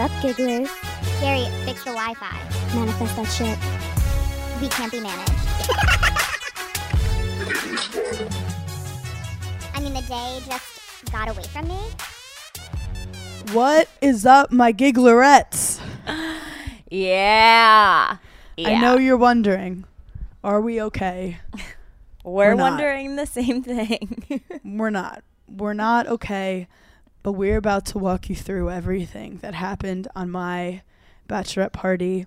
Sup, gigglers? Gary, fix the Wi-Fi. Manifest that shit. We can't be managed. I mean, the day just got away from me. What is up, my gigglerettes? Yeah. I know you're wondering, are we okay? We're, we're wondering the same thing. We're not. We're not okay, but we're about to walk you through everything that happened on my bachelorette party.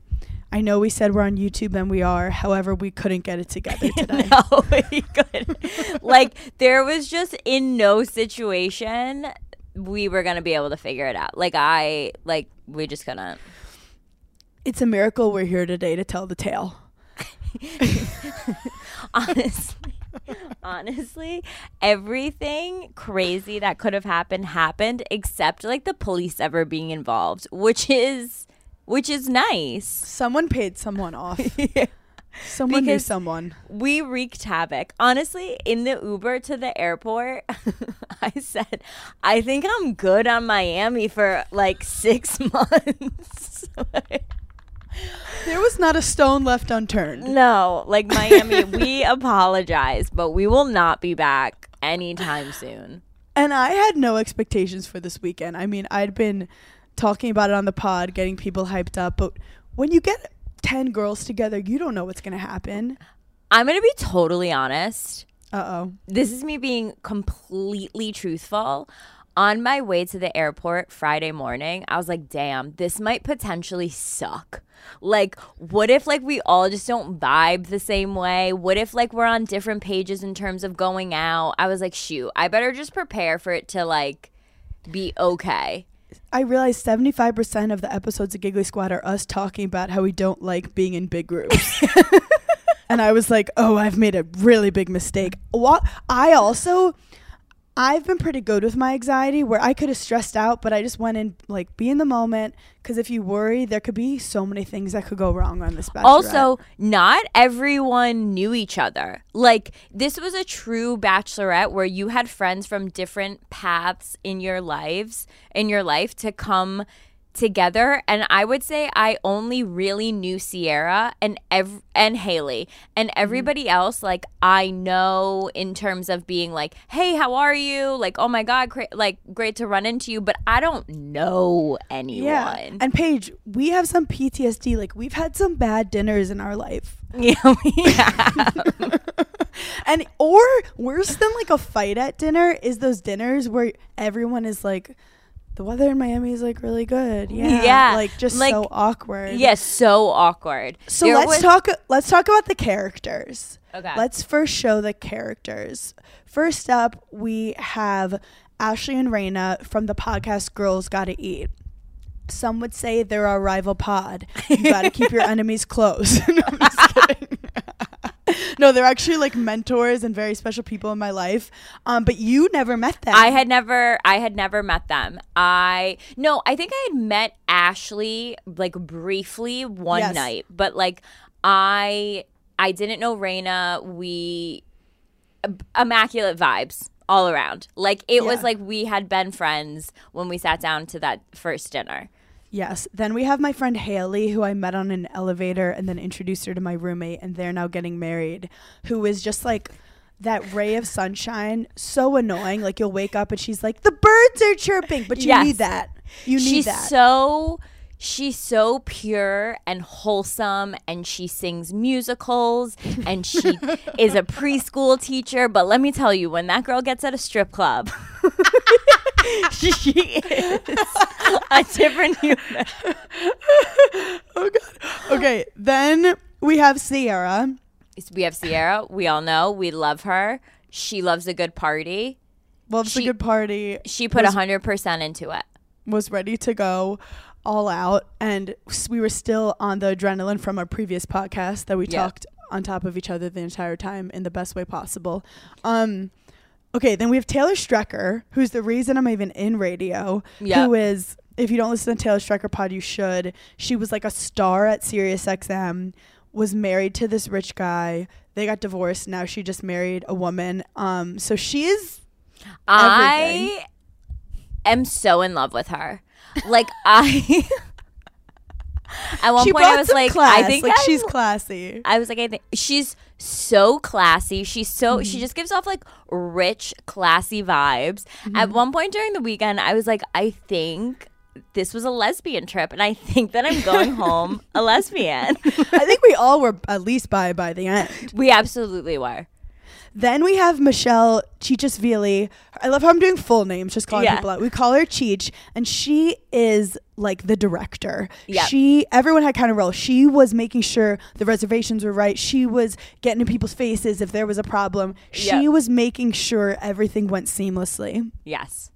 I know we said we're on YouTube and we are. However, we couldn't get it together today. no, we couldn't. like there was just in no situation we were gonna be able to figure it out. Like I like we just couldn't. It's a miracle we're here today to tell the tale. honestly honestly everything crazy that could have happened happened except like the police ever being involved which is which is nice Someone paid someone off. Someone knew someone. we wreaked havoc honestly in the uber to the airport i said i think i'm good on miami for like six months There was not a stone left unturned. no like miami we apologize but we will not be back anytime soon And I had no expectations for this weekend. I mean, I'd been talking about it on the pod, getting people hyped up, but when you get 10 girls together, you don't know what's going to happen. i'm gonna be totally honest Uh oh. this is me being completely truthful. On my way to the airport Friday morning, I was like, damn, this might potentially suck. Like, what if like we all just don't vibe the same way? What if like we're on different pages in terms of going out? I was like, shoot, I better just prepare for it to like be okay. I realized 75% of the episodes of Giggly Squad are us talking about how we don't like being in big groups. and I was like, oh, I've made a really big mistake. What? I also. I've been pretty good with my anxiety where I could have stressed out, but I just went in like be in the moment because if you worry, there could be so many things that could go wrong on this bachelorette. Also, not everyone knew each other. Like, this was a true bachelorette where you had friends from different paths in your lives, in your life to come together. And I would say I only really knew Sierra and ev- and Haley. And mm-hmm. everybody else, like, I know in terms of being like, hey, how are you? Like, oh my God, cra- like, great to run into you. But I don't know anyone. yeah. And Paige, we have some PTSD. Like we've had some bad dinners in our life. yeah, we have. And or worse than like a fight at dinner is those dinners where everyone is like the weather in Miami is like really good. Yeah. Yeah, Like just like- so awkward. Yes, so awkward. So There let's was- talk let's talk about the characters. Okay. Let's first show the characters. First up, we have Ashley and Rayna from the podcast Girls Gotta Eat. Some would say they're our rival pod. You gotta keep your enemies close. no, I'm just kidding. no, they're actually like mentors and very special people in my life. Um, but you never met them. I had never I had never met them. I no, I think I had met Ashley like briefly one Yes. night, but like I I didn't know Rayna. We immaculate vibes all around. Like it was like we had been friends when we sat down to that first dinner. Yes. Then we have my friend Haley, who I met on an elevator and then introduced her to my roommate, and they're now getting married, who is just like that ray of sunshine. So annoying. Like you'll wake up and she's like, the birds are chirping, but you Yes. need that. You need she's that. so she's so pure and wholesome and she sings musicals and she is a preschool teacher but let me tell you when that girl gets at a strip club she is a different human oh, God. Okay. Then we have Sierra. we have sierra we all know we love her she loves a good party loves She- a good party. She put was- hundred percent into it. was ready to go all out and we were still on the adrenaline from our previous podcast that we Yeah. talked on top of each other the entire time in the best way possible. Um okay, then we have Taylor Strecker, who's the reason I'm even in radio, Yep. who is if you don't listen to Taylor Strecker pod you should. She was like a star at Sirius XM, was married to this rich guy. They got divorced, now she just married a woman. Um so she is I am so in love with her. Like I At one she point I was like class. I think like I'm- she's classy. I was like, I think she's so classy. She's so Mm-hmm. she just gives off like rich, classy vibes. Mm-hmm. At one point during the weekend, I was like, I think this was a lesbian trip, and I think that I'm going home a lesbian. I think we all were at least by by the end. we absolutely were. Then we have Michelle Chichasvili. I love how I'm doing full names, just calling Yeah. people out. We call her Cheech, and she is like the director. Yep. She everyone had kind of role. She was making sure the reservations were right. She was getting in people's faces if there was a problem. She Yep. was making sure everything went seamlessly. Yes.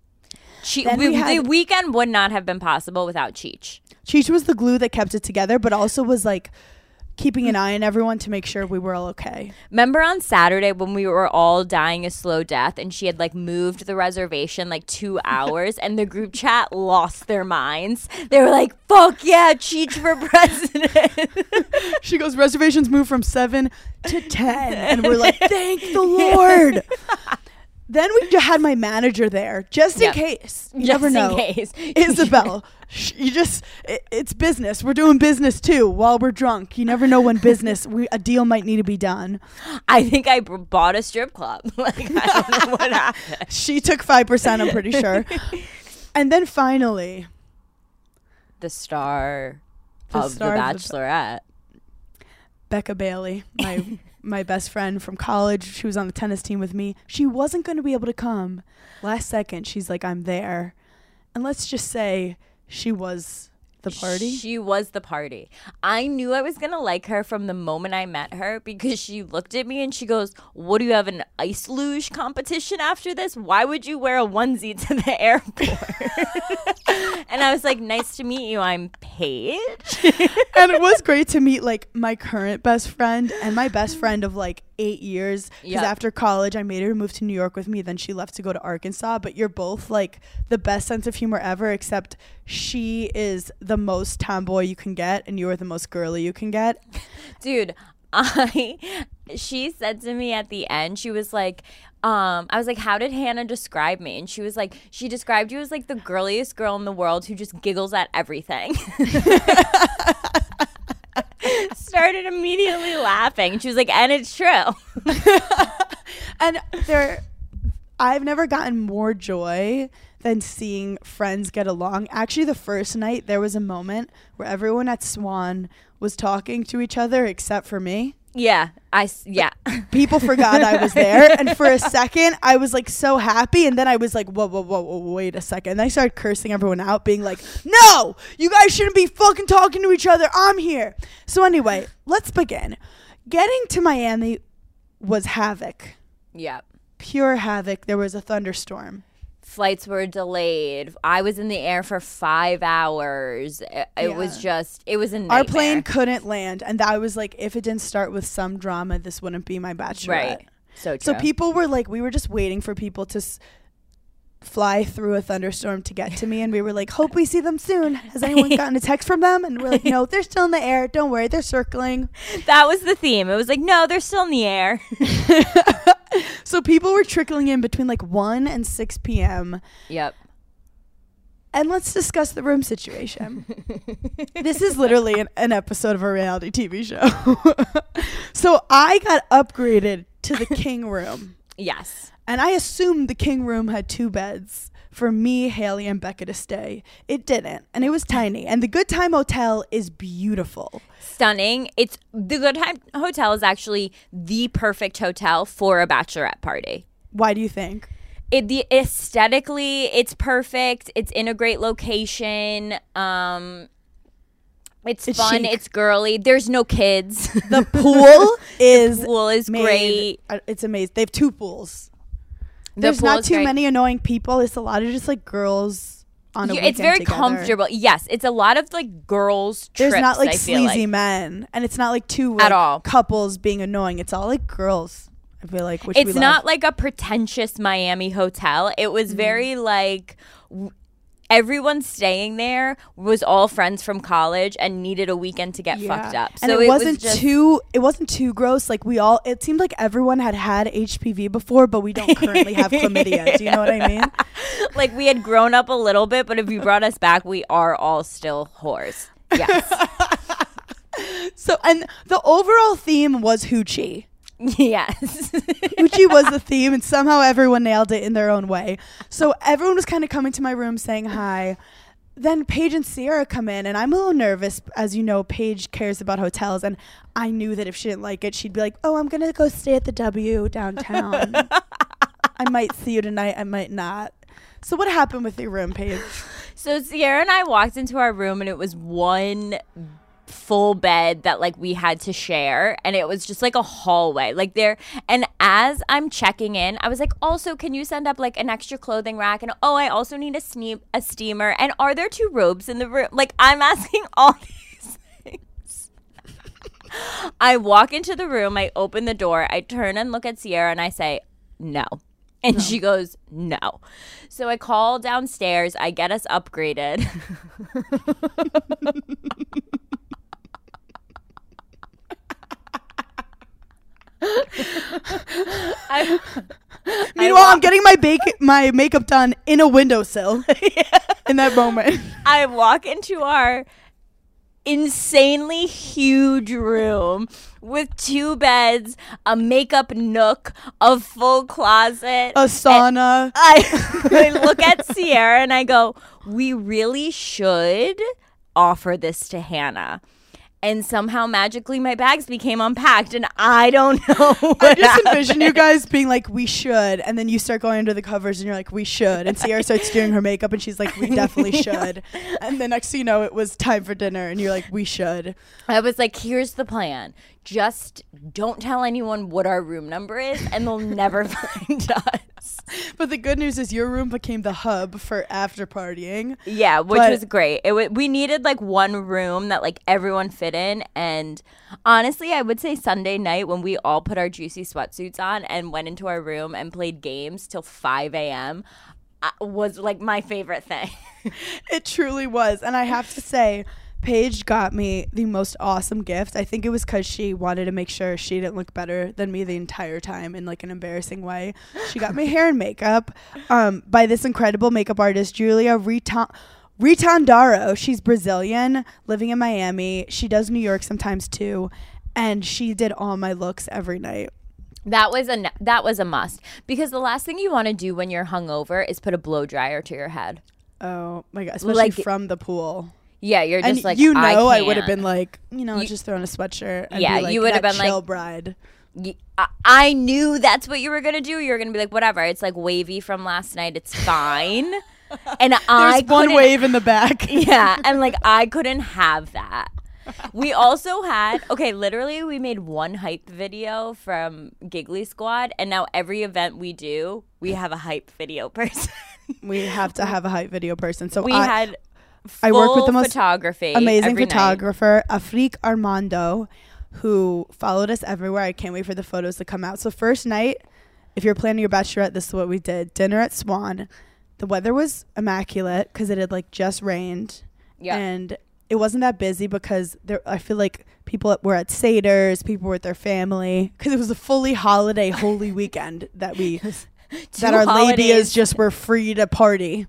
She, we, we had- the weekend would not have been possible without Cheech. Cheech was the glue that kept it together, but also was like keeping an eye on everyone to make sure we were all okay. Remember on Saturday when we were all dying a slow death and she had like moved the reservation like two hours and the group chat lost their minds? They were like, fuck yeah, Cheech for president. She goes, reservations move from seven to 10. And we're like, thank the Lord. Then we had my manager there just in Yep. case. You Just never in know. case. Isabel, sh- you just, it, it's business. We're doing business too while we're drunk. You never know when business, we, a deal might need to be done. I think I b- bought a strip club. like, I don't know what happened. She took 5%, I'm pretty sure. and then finally, The star The of star The of the- Bachelorette. Becca Bailey, my my best friend from college. She was on the tennis team with me. She wasn't going to be able to come. Last second, she's like, "I'm there," and let's just say she was the party. She was the party. I knew I was gonna like her from the moment I met her because she looked at me and she goes, "What do you have an ice luge competition after this? Why would you wear a onesie to the airport?" and I was like, "Nice to meet you. I'm Paige." and it was great to meet like my current best friend and my best friend of like eight years. Because Yep. after college, I made her move to New York with me. Then she left to go to Arkansas. But you're both like the best sense of humor ever. Except she is the most tomboy you can get, and you are the most girly you can get. dude i she said to me at the end she was like um i was like how did hannah describe me and she was like she described you as like the girliest girl in the world who just giggles at everything started immediately laughing. She was like and it's true. And there i've never gotten more joy than seeing friends get along. Actually the first night there was a moment where everyone at swan was talking to each other except for me yeah I yeah. people forgot i was there and for a second i was like so happy and then i was like whoa whoa whoa, whoa wait a second. And i started cursing everyone out being like no! You guys shouldn't be fucking talking to each other. I'm here. So anyway let's begin. Getting to miami was havoc. Yeah pure havoc. There was a thunderstorm. Flights were delayed i was in the air for five hours it, it was just it was a nightmare. Our plane couldn't land, and I was like, if it didn't start with some drama, this wouldn't be my bachelorette. right so true So people were like, we were just waiting for people to s- fly through a thunderstorm to get to me, and we were like, hope we see them soon. Has anyone gotten a text from them? And we're like, no, they're still in the air. Don't worry, they're circling. That was the theme. It was like, no, they're still in the air. So people were trickling in between like 1 and 6 p.m. Yep. And let's discuss the room situation. this is literally an, an episode of a reality TV show. so I got upgraded to the king room. Yes. And I assumed the king room had two beds for me, Haley, and Becca to stay. It didn't. And it was tiny. And the Good Time Hotel is beautiful. Stunning. It's the Good Time Hotel is actually the perfect hotel for a bachelorette party. Why do you think? It the aesthetically, it's perfect. It's in a great location. Um it's, It's fun, chic. it's girly. There's no kids. The pool is pool is great. uh, It's amazing. They have two pools. The There's pool not too great. many annoying people. It's a lot of just like girls on a You- it's very together. comfortable. Yes, it's a lot of like girls. There's trips, not like I sleazy like. men, and it's not like two At all. couples being annoying. It's all like girls. I feel like which we It's not like a pretentious Miami hotel. It was Mm-hmm. very like everyone staying there was all friends from college and needed a weekend to get fucked up. and So it, was wasn't just, too. It wasn't too gross. Like we all. It seemed like everyone had had HPV before, but we don't currently have chlamydia. Do you know what I mean? like we had grown up a little bit, but if you brought us back, we are all still whores. Yes. So, and the overall theme was hoochie. yes. Uchi was the theme, and somehow everyone nailed it in their own way. So everyone was kind of coming to my room saying hi. Then Paige and Sierra come in, and I'm a little nervous. As you know, Paige cares about hotels, and I knew that if she didn't like it, she'd be like, "Oh, I'm gonna go stay at the W downtown. I might see you tonight. I might not." So what happened with your room, Paige? So Sierra and I walked into our room and it was one full bed that like we had to share and it was just like a hallway like there and as i'm checking in i was like also can you send up like an extra clothing rack and oh i also need a sneam a steamer and are there two robes in the room like i'm asking all these things i walk into the room i open the door i turn and look at sierra and i say no and she goes, no. So I call downstairs. I get us upgraded. I, Meanwhile, I'm getting my bake- my makeup done in a windowsill. In that moment, I walk into our insanely huge room with two beds, a makeup nook, a full closet. a sauna. I, I look at Sierra and I go, we really should offer this to Hannah. And somehow magically my bags became unpacked and I don't know. I just happened. envision you guys being like, "We should," and then you start going under the covers, and you're like, "We should," and Sierra starts doing her makeup, and she's like, "We definitely should," and the next thing you know, it was time for dinner, and you're like, "We should." I was like, here's the plan. Just don't tell anyone what our room number is and they'll never find us. But the good news is your room became the hub for after partying. Yeah, which But- was great. It w- we needed like one room that like everyone fit in and honestly, I would say Sunday night when we all put our juicy sweatsuits on and went into our room and played games till 5 a.m. uh, was like my favorite thing. It truly was, and I have to say. Paige got me the most awesome gift. I think it was because she wanted to make sure she didn't look better than me the entire time in like an embarrassing way. She got me hair and makeup um, by this incredible makeup artist, Julia Riton. Ritandaro. She's Brazilian, living in Miami. She does New York sometimes too, and she did all my looks every night. That was a that was a must because the last thing you want to do when you're hungover is put a blow dryer to your head. Oh my god, especially Like- from the pool. Yeah, you're And just like you know, I, would have been like, you know, You- just throw on a sweatshirt. And Yeah, be like, you would have been like- chill bride. I knew that's what you were gonna do. You were gonna be like, whatever. It's like wavy from last night. It's fine. And I There's one wave in the back. Yeah, and like I couldn't have that. We also had okay, literally we made one hype video from Giggly Squad, and now every event we do, we have a hype video person. we have to have a hype video person. So we I, had I work with the most photography, amazing every night. photographer, Afrik Armando, who followed us everywhere. I can't wait for the photos to come out. So first night, if you're planning your bachelorette, this is what we did: dinner at Swan. The weather was immaculate because it had like just rained, Yeah. and it wasn't that busy because there. I feel like people were at Seders, people were with their family because it was a fully holiday, holy weekend that we. that our holidays. ladies just were free to party.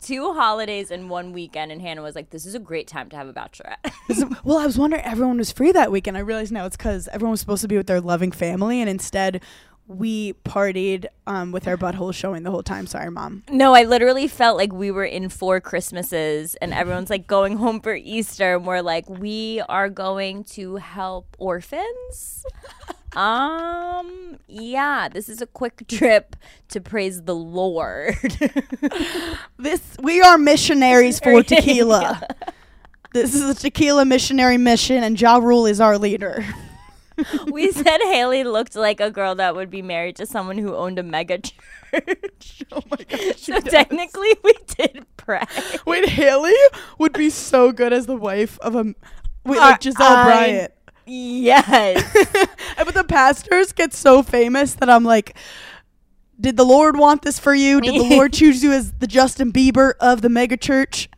Two holidays in one weekend, and Hannah was like, "This is a great time to have a bachelorette." Is- well, I was wondering everyone was free that weekend. I realized now it's because everyone was supposed to be with their loving family, and instead we partied um, with our buttholes showing the whole time. Sorry, mom. No, I literally felt like we were in four Christmases and everyone's like going home for Easter and we're like, we are going to help orphans. um, yeah, this is a quick trip to praise the Lord. This we are missionaries for tequila. This is a tequila missionary mission, and Ja Rule is our leader. we said Haley looked like a girl that would be married to someone who owned a mega church. oh my gosh. so technically, we did pray. Wait, Haley would be so good as the wife of a wait, Uh, like Gizelle I- Bryant. Yes. but the pastors get so famous that I'm like, did the Lord want this for you? Did the Lord choose you as the Justin Bieber of the mega church?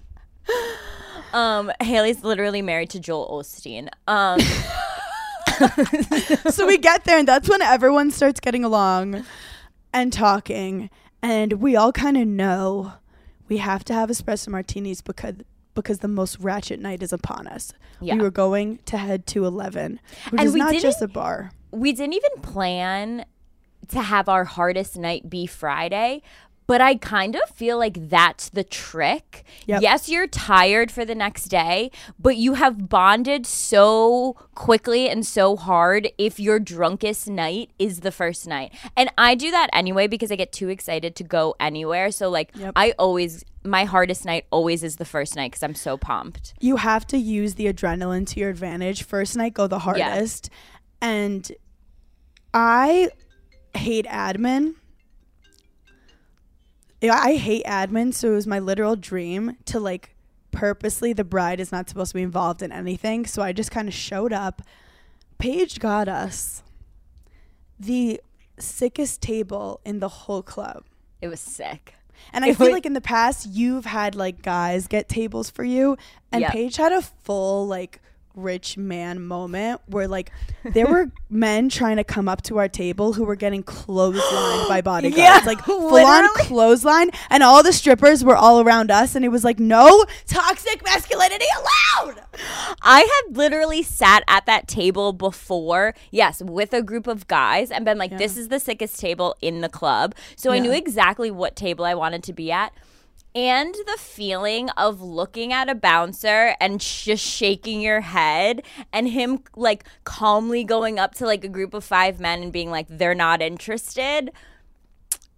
um, Haley's literally married to Joel Osteen. Um, so we get there, and that's when everyone starts getting along and talking, and we all kind of know we have to have espresso martinis because because the most ratchet night is upon us. Yeah. We were going to head to Eleven, which And is not just a bar. we didn't even plan to have our hardest night be Friday, but I kind of feel like that's the trick. Yep. Yes, you're tired for the next day, but you have bonded so quickly and so hard if your drunkest night is the first night. And I do that anyway because I get too excited to go anywhere. So, like, Yep. I always, my hardest night always is the first night because I'm so pumped. you have to use the adrenaline to your advantage. First night go the hardest. And I hate admin. Yeah, I hate admin, so it was my literal dream to like purposely the bride is not supposed to be involved in anything. So I just kind of showed up. Paige got us the sickest table in the whole club. It was sick. And I It feel was- like in the past you've had like guys get tables for you, and Yep. Paige had a full like rich man moment where like there were men trying to come up to our table who were getting clotheslined by bodyguards, Yeah, like full on clothesline, and all the strippers were all around us, and it was like no toxic masculinity allowed. I had literally sat at that table before, yes, with a group of guys and been like, this is the sickest table in the club. So I knew exactly what table I wanted to be at. And the feeling of looking at a bouncer and just shaking your head and him like calmly going up to like a group of five men and being like, they're not interested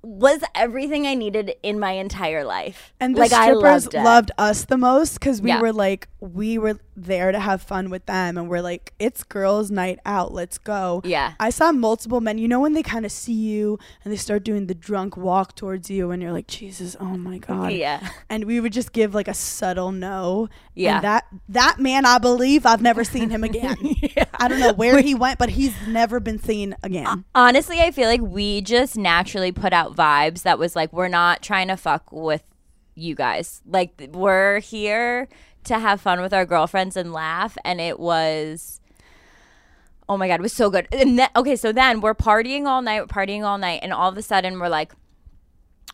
was everything I needed in my entire life. And the like, I strippers loved, loved us the most because we Yeah. were like, we were there to have fun with them. And we're like, it's girls' night out. Let's go. Yeah. I saw multiple men, you know, when they kind of see you and they start doing the drunk walk towards you, and you're like, Jesus, oh my God. Yeah. And we would just give like a subtle no. Yeah. And that, that man, I believe I've never seen him again. yeah. I don't know where he went, but he's never been seen again. Honestly, I feel like we just naturally put out vibes that was like, we're not trying to fuck with you guys. Like, we're here to have fun with our girlfriends and laugh. And it was, oh my God, it was so good. And then, okay, so then we're partying all night, we're partying all night. And all of a sudden, we're like,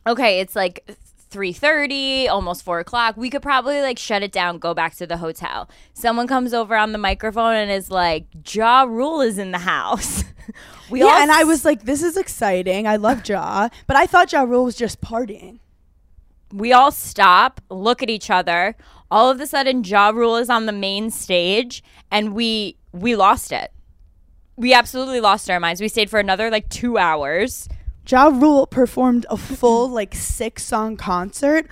okay, it's like 3.30 almost 4 o'clock we could probably like shut it down go back to the hotel someone comes over on the microphone and is like ja rule is in the house we all yeah, and I was like, this is exciting. I love Ja but I thought Ja Rule was just partying. we all stop look at each other all of a sudden ja rule is on the main stage and we we lost it we absolutely lost our minds we stayed for another like two hours Ja Rule performed a full like six song concert.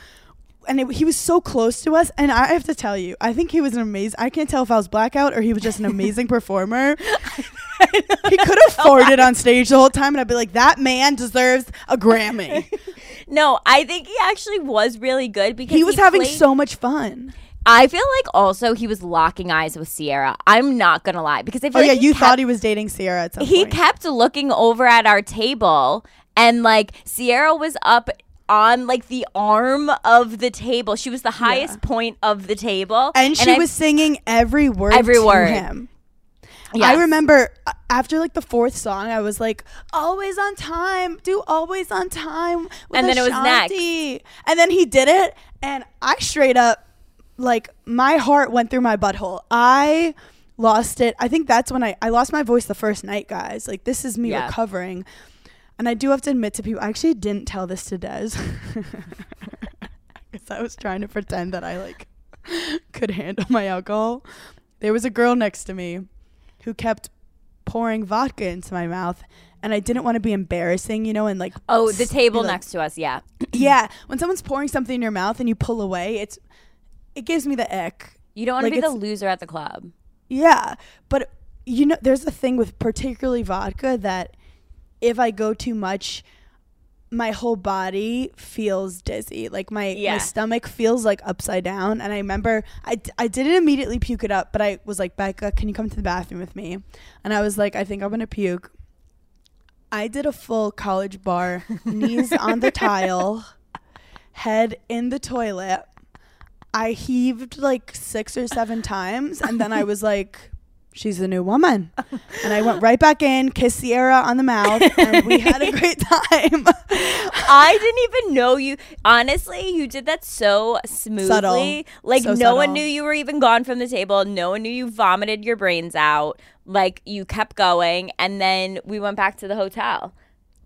And it, he was so close to us, and I have to tell you, I think he was an amazing. I can't tell if I was blackout or he was just an amazing performer. he could have farted on stage the whole time, and I'd be like, "That man deserves a Grammy." no i think he actually was really good because he was having played- so much fun. I feel like also he was locking eyes with Sierra. I'm not gonna lie because I feel Oh yeah, like he you kept, thought he was dating Sierra at some he point. kept looking over at our table and like Sierra was up on like the arm of the table. She was the highest point of the table, and she I- was singing every word Every to word. him. I remember uh, after like the fourth song, I was like, "Always on time, do always on time." with And then it was next. Ashanti." And then he did it, and I straight up, like, my heart went through my butthole. I lost it. I think that's when I I lost my voice the first night, guys. Like, this is me Yeah. recovering, and I do have to admit to people, I actually didn't tell this to Des, because I was trying to pretend that I like could handle my alcohol. There was a girl next to me who kept pouring vodka into my mouth and I didn't want to be embarrassing, you know, and like Oh, the table like- next to us, yeah. Yeah, when someone's pouring something in your mouth and you pull away, it's it gives me the ick. You don't want to Like, be the loser at the club. Yeah, but you know, there's a thing with particularly vodka that if I go too much, my whole body feels dizzy. Like my, Yeah. my stomach feels like upside down. And I remember I, d- I didn't immediately puke it up, but I was like, Becca, can you come to the bathroom with me? And I was like, I think I'm going to puke. I did a full college bar, knees on the tile, head in the toilet. I heaved like six or seven times, and then I was like, she's a new woman. And I went right back in, kissed Sierra on the mouth, and we had a great time. I didn't even know you. Honestly, you did that so smoothly. Subtle. Like So no one knew you were even gone from the table. No one knew you vomited your brains out. Like you kept going, and then we went back to the hotel.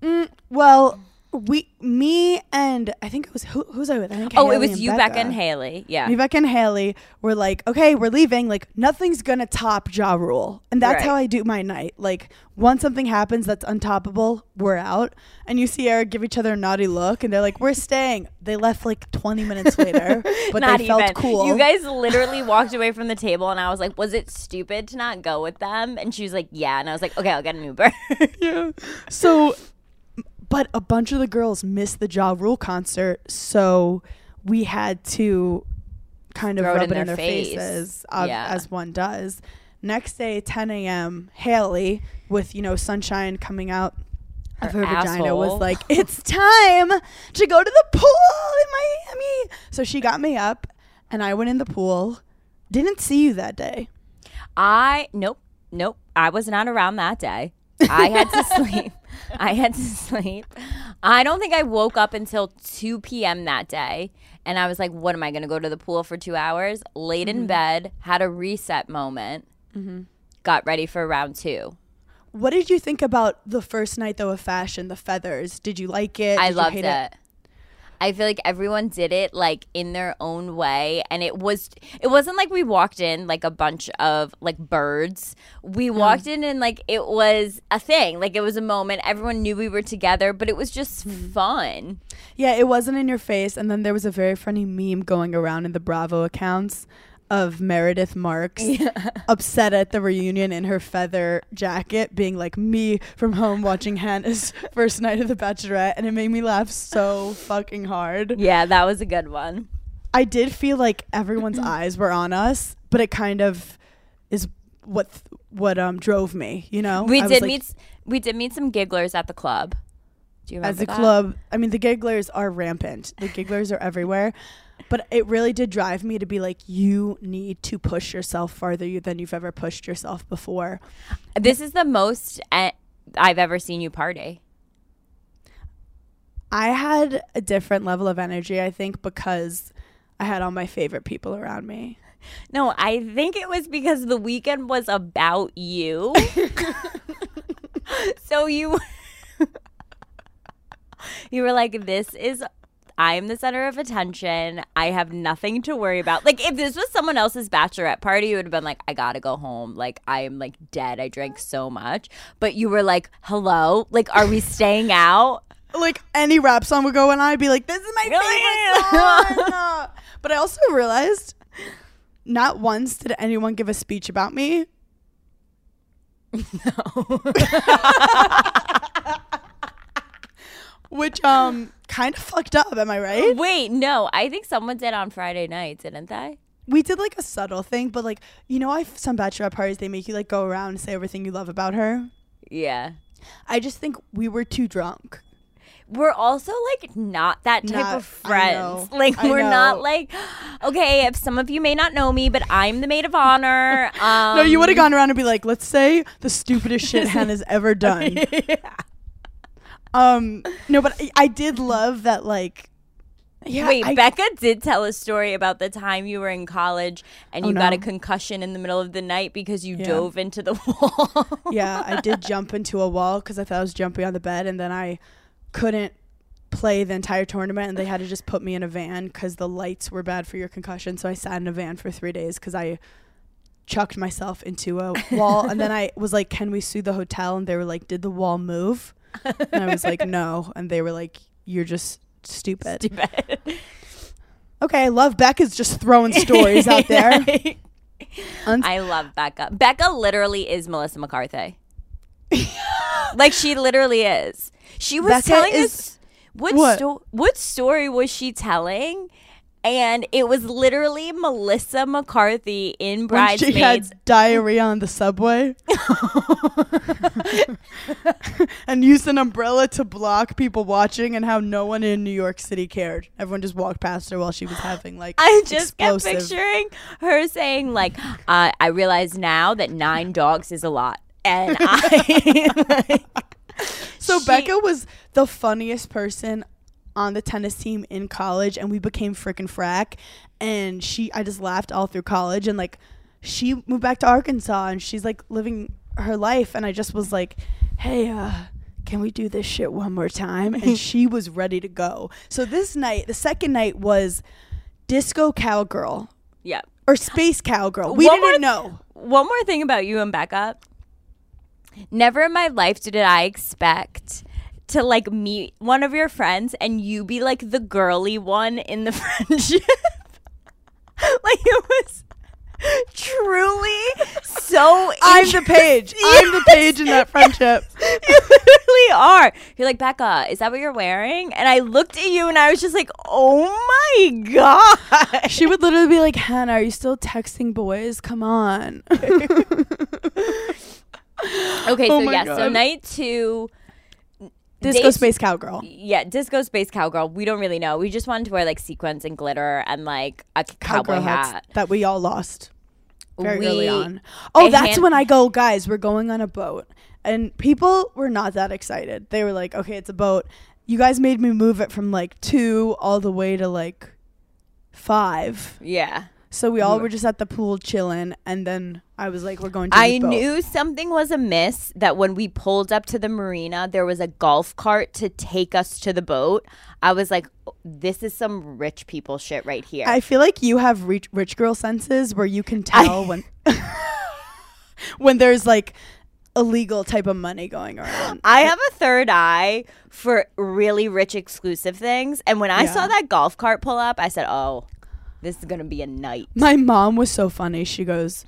Mm, well, we, me, and I think it was who, who was I with? I think Oh, it was you, Becca, and Haley. Yeah. Me, Becca, and Haley were like, okay, we're leaving. Like, nothing's gonna top Ja Rule, and that's Right. how I do my night. Like, once something happens that's untoppable, we're out. And you see Eric give each other a naughty look, and they're like, we're staying. They left like 20 minutes later, but not they felt even. cool. You guys literally walked away from the table, and I was like, "Was it stupid to not go with them?" And she was like, "Yeah." And I was like, "Okay, I'll get an Uber." yeah. So, but a bunch of the girls missed the Ja Rule concert, so we had to kind of Throw it rub in it in their their face. faces, uh, Yeah. as one does. Next day, 10 a.m., Haley, with, you know, sunshine coming out of Her her vagina, was like, it's time to go to the pool in Miami. So she got me up, and I went in the pool. Didn't see you that day. I nope, nope. I was not around that day. I had to sleep. I had to sleep. I don't think I woke up until 2 p.m. that day. And I was like, what am I going to go to the pool for two hours? Laid Mm-hmm. in bed, had a reset moment, got ready for round two. What did you think about the first night though of fashion, the feathers? Did you like it? I Did you loved hate it. I feel like everyone did it like in their own way and it was it wasn't like we walked in like a bunch of like birds. We walked in and like it was a thing. Like it was a moment. Everyone knew we were together, but it was just Hmm. fun. Yeah, it wasn't in your face. And then there was a very funny meme going around in the Bravo accounts of Meredith Marks upset at the reunion in her feather jacket, being like me from home watching Hannah's first night of The Bachelorette. And it made me laugh so fucking hard. Yeah, that was a good one. I did feel like everyone's eyes were on us, but it kind of is what what um drove me, you know? We I did like, meet s- we did meet some gigglers at the club. Do you remember as a that? club i mean the gigglers are rampant the gigglers are everywhere but it really did drive me to be like you need to push yourself farther than you've ever pushed yourself before This is the most eh, I've ever seen you party. i had a different level of energy i think because i had all my favorite people around me No, I think it was because the weekend was about you. so you you were like this is I am the center of attention. I have nothing to worry about. Like if this was someone else's bachelorette party, you would have been like I got to go home. Like I am like dead. I drank so much. But you were like, "Hello? Like are we staying out?" like any rap song would go and i'd be like this is my favorite song but i also realized not once did anyone give a speech about me which um kind of fucked up am i right Wait, no. I think someone did on Friday night, didn't they? we did like a subtle thing but like you know i some bachelorette parties they make you like go around and say everything you love about her Yeah. i just think we were too drunk we're also like not that type Not- of friends. Like I we're not like okay, if some of you may not know me, but I'm the maid of honor. Um, no you would have gone around and be like let's say the stupidest shit hannah's ever done um no but I, I did love that like yeah Wait, I- Becca did tell a story about the time you were in college and Oh, you got a concussion in the middle of the night because you Yeah. dove into the wall. yeah i did jump into a wall because i thought i was jumping on the bed and then i couldn't play the entire tournament and they had to just put me in a van because the lights were bad for your concussion. So i sat in a van for three days because i chucked myself into a wall. And then i was like can we sue the hotel? And they were like did the wall move and i was like no and they were like you're just stupid, Stupid. okay i love becca's just throwing stories out there I love Becca. Becca literally is Melissa McCarthy. like she literally is. She was Becca telling is- us what what? sto- what story was she telling? And it was literally Melissa McCarthy in when Bridesmaids. she had diarrhea on the subway and used an umbrella to block people watching and how no one in New York City cared. Everyone just walked past her while she was having like I just explosive. kept picturing her saying like, uh, "I realize now that nine dogs is a lot," and I like, So she- Becca was the funniest person on the tennis team in college and we became freaking frack and she I just laughed all through college and like she moved back to Arkansas and she's like living her life and I just was like, "Hey, uh can we do this shit one more time?" And she was ready to go. So this night, the second night was disco cowgirl yeah. or space cowgirl. We One didn't th- know. One more thing about you and Becca. Never in my life did I expect to like meet one of your friends and you be like the girly one in the friendship. like it was truly so I'm the Paige. I'm the Paige in that friendship. you literally are. You're like, Becca, is that what you're wearing? And I looked at you and I was just like, oh my God. She would literally be like, Hannah, are you still texting boys? Come on. Okay, Oh so my yeah, so night two. Disco Space Cowgirl. Yeah, disco space cowgirl. We don't really know. We just wanted to wear like sequins and glitter and like a cowboy Cowgirl hat. that we all lost very We- early on. Oh, that's hand- when I go, guys, we're going on a boat. And people were not that excited. They were like, okay, it's a boat. You guys made me move it from like two all the way to like five. Yeah. So we all Were- were just at the pool chilling. And then I was like, we're going to I boat. knew something was amiss that when we pulled up to the marina, there was a golf cart to take us to the boat. I was like, this is some rich people shit right here. I feel like you have rich, rich girl senses where you can tell when when there's like illegal type of money going around. I have a third eye for really rich exclusive things. And when I Yeah. saw that golf cart pull up, I said, oh, this is going to be a night. My mom was so funny. She goes,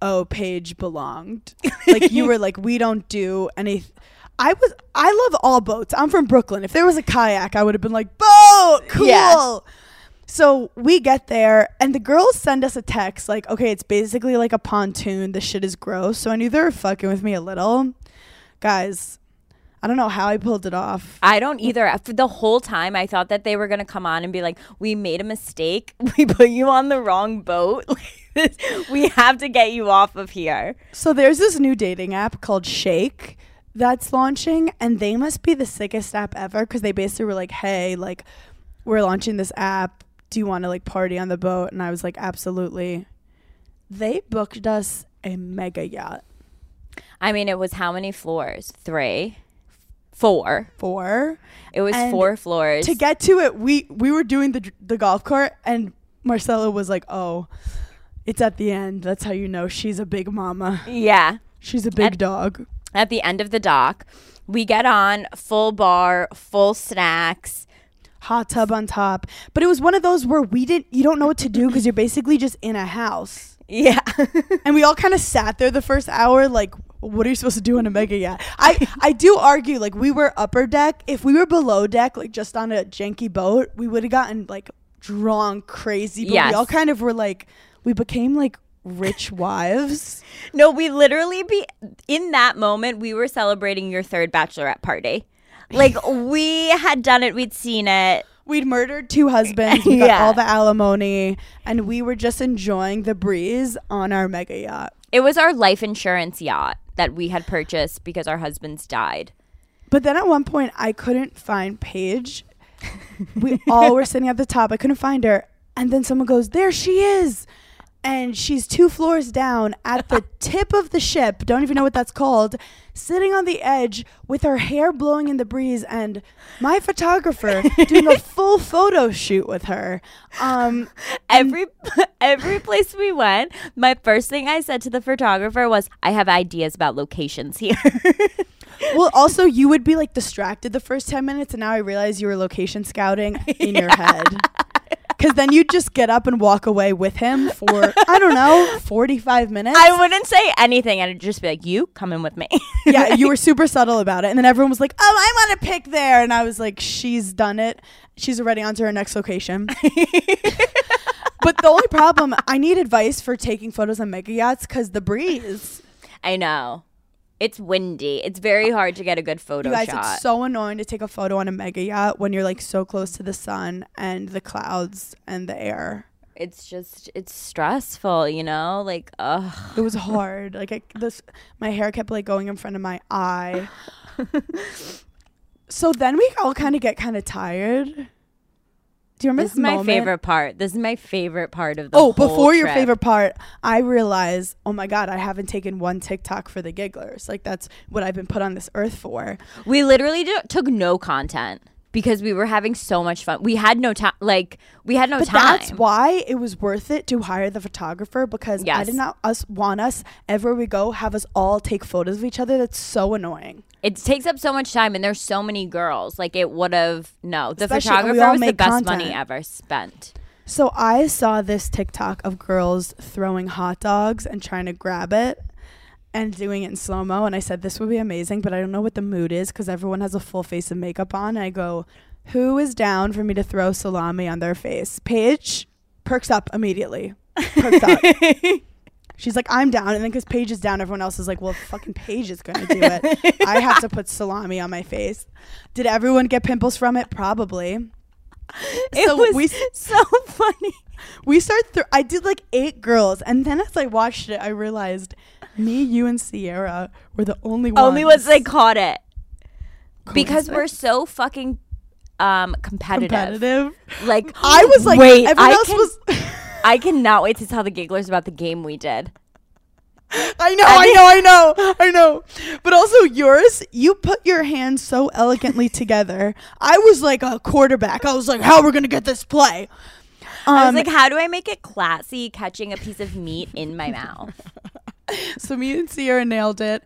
"Oh, Paige belonged." like you were like, "We don't do any." I was. I love all boats. I'm from Brooklyn. If there was a kayak, I would have been like, "Boat, cool." Yeah. So we get there, and the girls send us a text like, "Okay, it's basically like a pontoon. The shit is gross." So I knew they were fucking with me a little, guys. I don't know how I pulled it off. I don't either. For the whole time, I thought that they were gonna come on and be like, "We made a mistake. We put you on the wrong boat. we have to get you off of here." So there's this new dating app called Shake that's launching, and they must be the sickest app ever because they basically were like, "Hey, like, we're launching this app. Do you want to like party on the boat?" And I was like, "Absolutely." They booked us a mega yacht. I mean, it was how many floors? Three, four. Four It was And four floors. to get to it. We we were doing the the golf cart, and Marcella was like, "Oh, it's at the end. That's how you know she's a big mama. yeah. She's a big At- dog." At the end of the dock, we get on full bar, full snacks. hot tub on top. But it was one of those where we didn't you don't know what to do because you're basically just in a house. Yeah. And we all kind of sat there the first hour like what are you supposed to do on a mega yacht? I I do argue like we were upper deck. If we were below deck like just on a janky boat, we would have gotten like drunk crazy. But Yes. we all kind of were like we became like rich wives. no, we literally be in that moment. We were celebrating your third bachelorette party. Like we had done it. We'd seen it. We'd murdered two husbands. We got Yeah. all the alimony, and we were just enjoying the breeze on our mega yacht. It was our life insurance yacht that we had purchased because our husbands died. But then at one point, I couldn't find Paige. We all were sitting at the top. I couldn't find her. And then someone goes, There she is. And she's two floors down at the tip of the ship. Don't even know what that's called. Sitting on the edge with her hair blowing in the breeze, and my photographer doing a full photo shoot with her. Um, Every every place we went, my first thing I said to the photographer was, "I have ideas about locations here." well, also, you would be like distracted the first 10 minutes, and now I realize you were location scouting in your head. Because then you'd just get up and walk away with him for, I don't know, 45 minutes. I wouldn't say anything and it'd just be like, you come in with me. yeah, you were super subtle about it. And then everyone was like, oh, I want to pick there. And I was like, she's done it. She's already on to her next location. but the only problem, I need advice for taking photos on mega yachts because the breeze. I know. It's windy. It's very hard to get a good photo You guys, shot. it's so annoying to take a photo on a mega yacht when you're like so close to the sun and the clouds and the air. it's just it's stressful, you know? Like, ugh. It was hard. Like I, this, my hair kept like going in front of my eye. so then we all kind of get kind of tired. Do you remember This is my moment? favorite part. This is my favorite part of the Oh, before your favorite part, I realize, oh my god, I haven't taken one TikTok for the gigglers. Like that's what I've been put on this earth for. We literally ju- took no content because we were having so much fun. We had no time. Like we had no but time. that's why it was worth it to hire the photographer because I did not us want us everywhere we go have us all take photos of each other. That's so annoying. it takes up so much time, and there's so many girls. Like it would have no. The Especially- photographer was the best money ever spent. So I saw this TikTok of girls throwing hot dogs and trying to grab it and doing it in slow mo. And I said, this would be amazing, but I don't know what the mood is because everyone has a full face of makeup on. And I go, who is down for me to throw salami on their face? Paige perks up immediately. Perks up. She's like, I'm down. And then because Paige is down, everyone else is like, well, fucking Paige is going to do it. I have to put salami on my face. Did everyone get pimples from it? Probably. It So was we- so funny. We start through. I did like eight girls, and then as I watched it, I realized me, you, and Sierra were the only ones. Only ones they caught it because we're so fucking um competitive. competitive. Like I was like, wait, everyone I else can, was. I cannot wait to tell the gigglers about the game we did. I know, I know, I know, I know. But also yours, you put your hands so elegantly together. I was like a quarterback. I was like, how are we gonna get this play? I was Um, like, how do I make it classy catching a piece of meat in my mouth? so me and Sierra nailed it,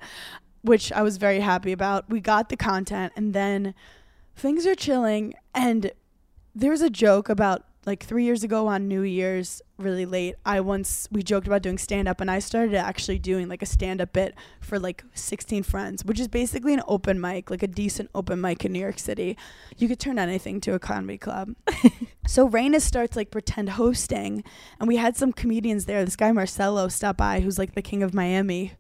which I was very happy about. We got the content, and then things are chilling. And there's a joke about like three years ago on New Year's, really late. I once we joked about doing stand up, and I started actually doing like a stand up bit for like 16 friends, which is basically an open mic, like a decent open mic in New York City. You could turn anything to a comedy club. So Rayna starts like pretend hosting, and we had some comedians there. This guy Marcelo stopped by, who's like the king of Miami,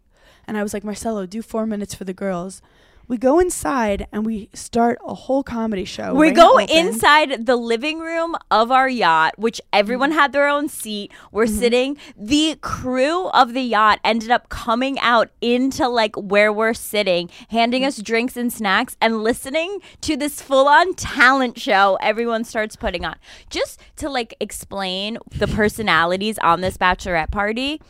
and I was like, Marcelo, do four minutes for the girls. We go inside and we start a whole comedy show. we go inside the living room of our yacht, which everyone Mm-hmm. had their own seat. We're sitting. The crew of the yacht ended up coming out into like where we're sitting, handing us drinks and snacks, and listening to this full on talent show everyone starts putting on. Just to like explain the personalities on this bachelorette party.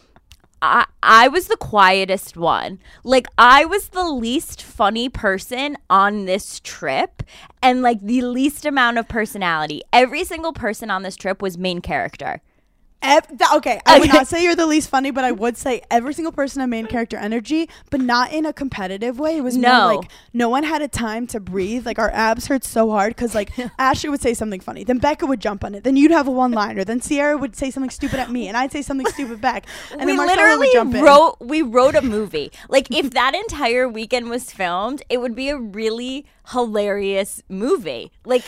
I I was the quietest one. Like I was the least funny person on this trip and like the least amount of personality. Every single person on this trip was main character. Ev- th- okay, I would not say you're the least funny, but I would say every single person had main character energy, but not in a competitive way. It was No. more like no one had a time to breathe. Like our abs hurt so hard because like Ashley would say something funny, then Becca would jump on it, then you'd have a one liner, then Sierra would say something stupid at me, and I'd say something stupid back, and we then Marcelo literally would jump in. wrote we wrote a movie. like if that entire weekend was filmed, it would be a really hilarious movie. Like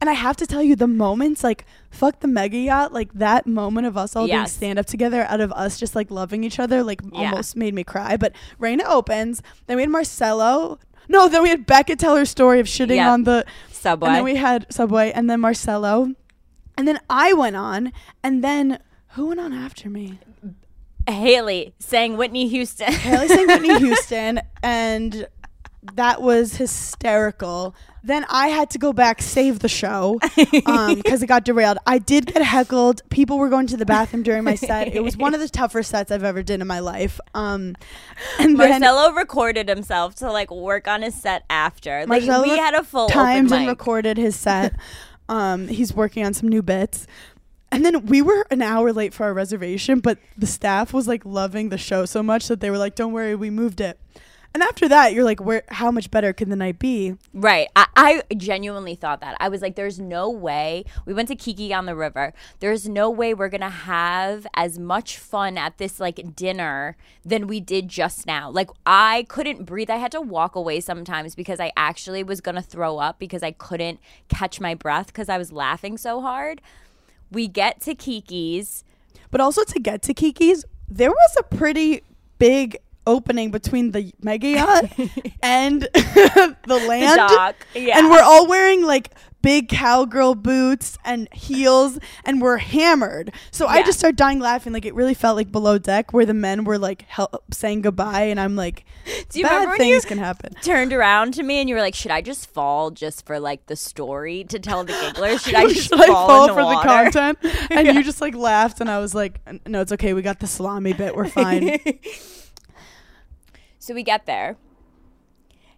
And I have to tell you, the moments like fuck the mega yacht, like that moment of us all doing Yes. stand up together, out of us just like loving each other, like Yeah. almost made me cry. But Rayna opens, then we had Marcelo. No, then we had Becca tell her story of shitting Yeah. on the Subway. and then we had Subway, and then Marcelo, and then I went on, and then who went on after me? Haley sang Whitney Houston. Haley sang Whitney Houston, and that was hysterical. Then I had to go back save the show because it got derailed. I did get heckled. People were going to the bathroom during my set. It was one of the tougher sets I've ever did in my life. Um, and then Marcelo recorded himself to like work on his set after. Like we had a full timed and recorded his set. um, he's working on some new bits. And then we were an hour late for our reservation, but the staff was like loving the show so much that they were like, "Don't worry, we moved it." And after that, you're like, where? How much better can the night be? Right. I, I genuinely thought that. I was like, there's no way. We went to Kiki on the river. There's no way we're going to have as much fun at this like dinner than we did just now. Like, I couldn't breathe. I had to walk away sometimes because I actually was going to throw up because I couldn't catch my breath because I was laughing so hard. We get to Kiki's. But also to get to Kiki's, there was a pretty big opening between the mega yacht and the land. dock, yeah. And we're all wearing like big cowgirl boots and heels and we're hammered. So I just started dying laughing. Like it really felt like below deck where the men were like hel- saying goodbye and I'm like, Do you bad remember when you things can happen. turned around to me and you were like, "Should I just fall just for like the story to tell the gigglers? Should I just Should I fall, fall the for water? the content? And you just like laughed, and I was like, "No, it's okay. We got the salami bit. We're fine." So we get there.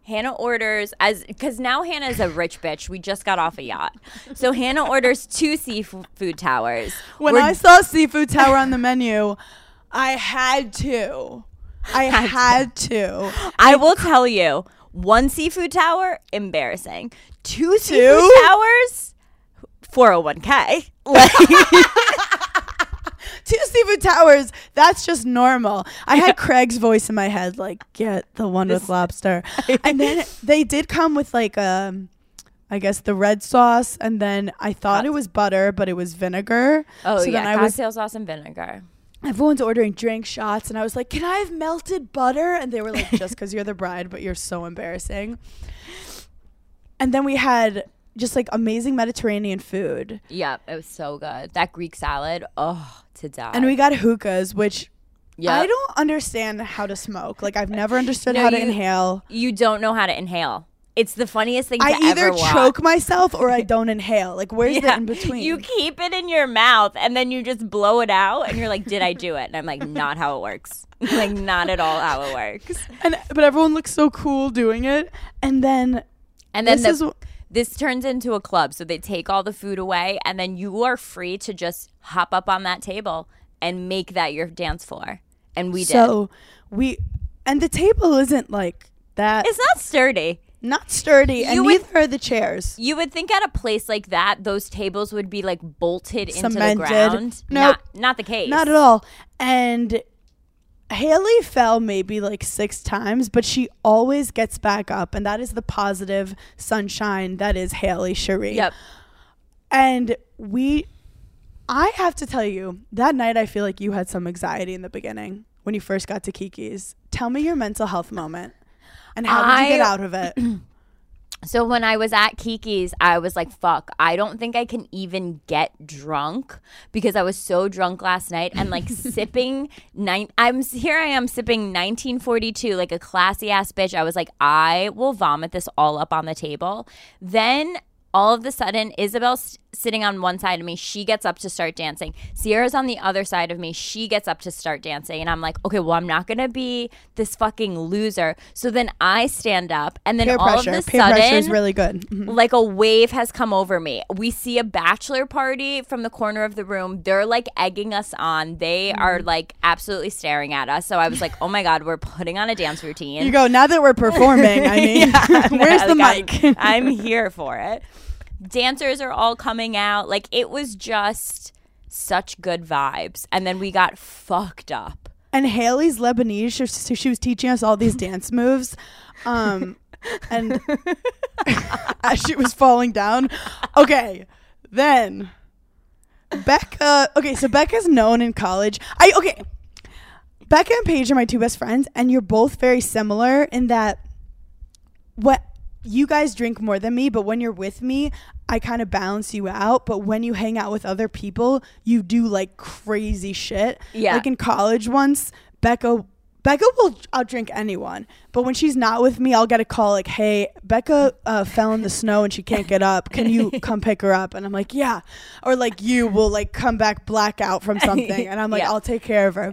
Hannah orders as because now Hannah's a rich bitch. We just got off a yacht, so Hannah orders two seafood towers. when We're- I saw seafood tower on the menu, I had to. I had to. I will tell you, one seafood tower, embarrassing. Two Two? seafood towers, four hundred one k. Two seafood towers. That's just normal. I had Craig's voice in my head, like, get the one with lobster. and then they did come with like um I guess the red sauce, and then I thought it was butter, but it was vinegar. oh so yeah, then I was cocktail sauce and vinegar. everyone's ordering drink shots and i was like can i have melted butter and they were like just because you're the bride but you're so embarrassing and then we had just like amazing mediterranean food Yep, it was so good. That Greek salad, oh, to die. and we got hookahs which Yep. i don't understand how to smoke like i've never understood No, how to you- inhale you don't know how to inhale. It's the funniest thing. i to either choke myself or i don't inhale like where's the in between You keep it in your mouth and then you just blow it out and you're like, did I do it? And I'm like, not how it works. like, not at all how it works. and but everyone looks so cool doing it and then And then this the, is this turns into a club. So they take all the food away and then you are free to just hop up on that table and make that your dance floor. And we did. so we and the table isn't like that It's not sturdy. not sturdy, and You would- neither are the chairs. You would think at a place like that, those tables would be like bolted into the Cemented. ground. Nope. Not, not the case. Not at all. And Haley fell maybe like six times, but she always gets back up, and that is the positive sunshine that is Haley Cherie. Yep. And we, I have to tell you, that night I feel like you had some anxiety in the beginning when you first got to Kiki's. Tell me your mental health moment, and how did you get out of it? So when I was at Kiki's, I was like, fuck, I don't think I can even get drunk because I was so drunk last night and like sipping nine I'm here I am sipping 1942 like a classy ass bitch. I was like, I will vomit this all up on the table. Then all of the sudden, Isabel's sitting on one side of me. She gets up to start dancing. Sierra's on the other side of me. She gets up to start dancing. And I'm like, okay, well, I'm not going to be this fucking loser. So then I stand up. And then Peer all pressure. of a Peer pressure is really good. Mhm. like a wave has come over me. We see a bachelor party from the corner of the room. They're like egging us on. They Mm-hmm. are like absolutely staring at us. So I was like, oh my God, we're putting on a dance routine. You go now that we're performing. I mean, where's the Like, mic? I'm, I'm here for it. Dancers are all coming out. Like it was just such good vibes. And then we got fucked up. and Haley's Lebanese. She, so she was teaching us all these dance moves. Um, and as she was falling down, okay, then Becca. Okay, so Becca's known in college. I okay. Becca and Paige are my two best friends, and you're both very similar in that what you guys drink more than me, but when you're with me, I kind of balance you out. But when you hang out with other people, you do like crazy shit. Yeah. Like in college once, Becca Becca will outdrink anyone. But when she's not with me, I'll get a call like, "Hey, Becca uh, fell in the snow and she can't get up. Can you come pick her up?" And I'm like, "Yeah." Or like you will like come back blackout from something, and I'm like, Yeah. "I'll take care of her."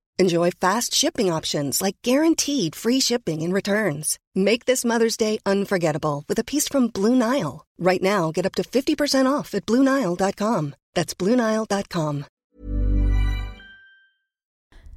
Enjoy fast shipping options like guaranteed free shipping and returns. Make this Mother's Day unforgettable with a piece from Blue Nile. Right now, get up to 50% off at BlueNile.com. That's BlueNile.com.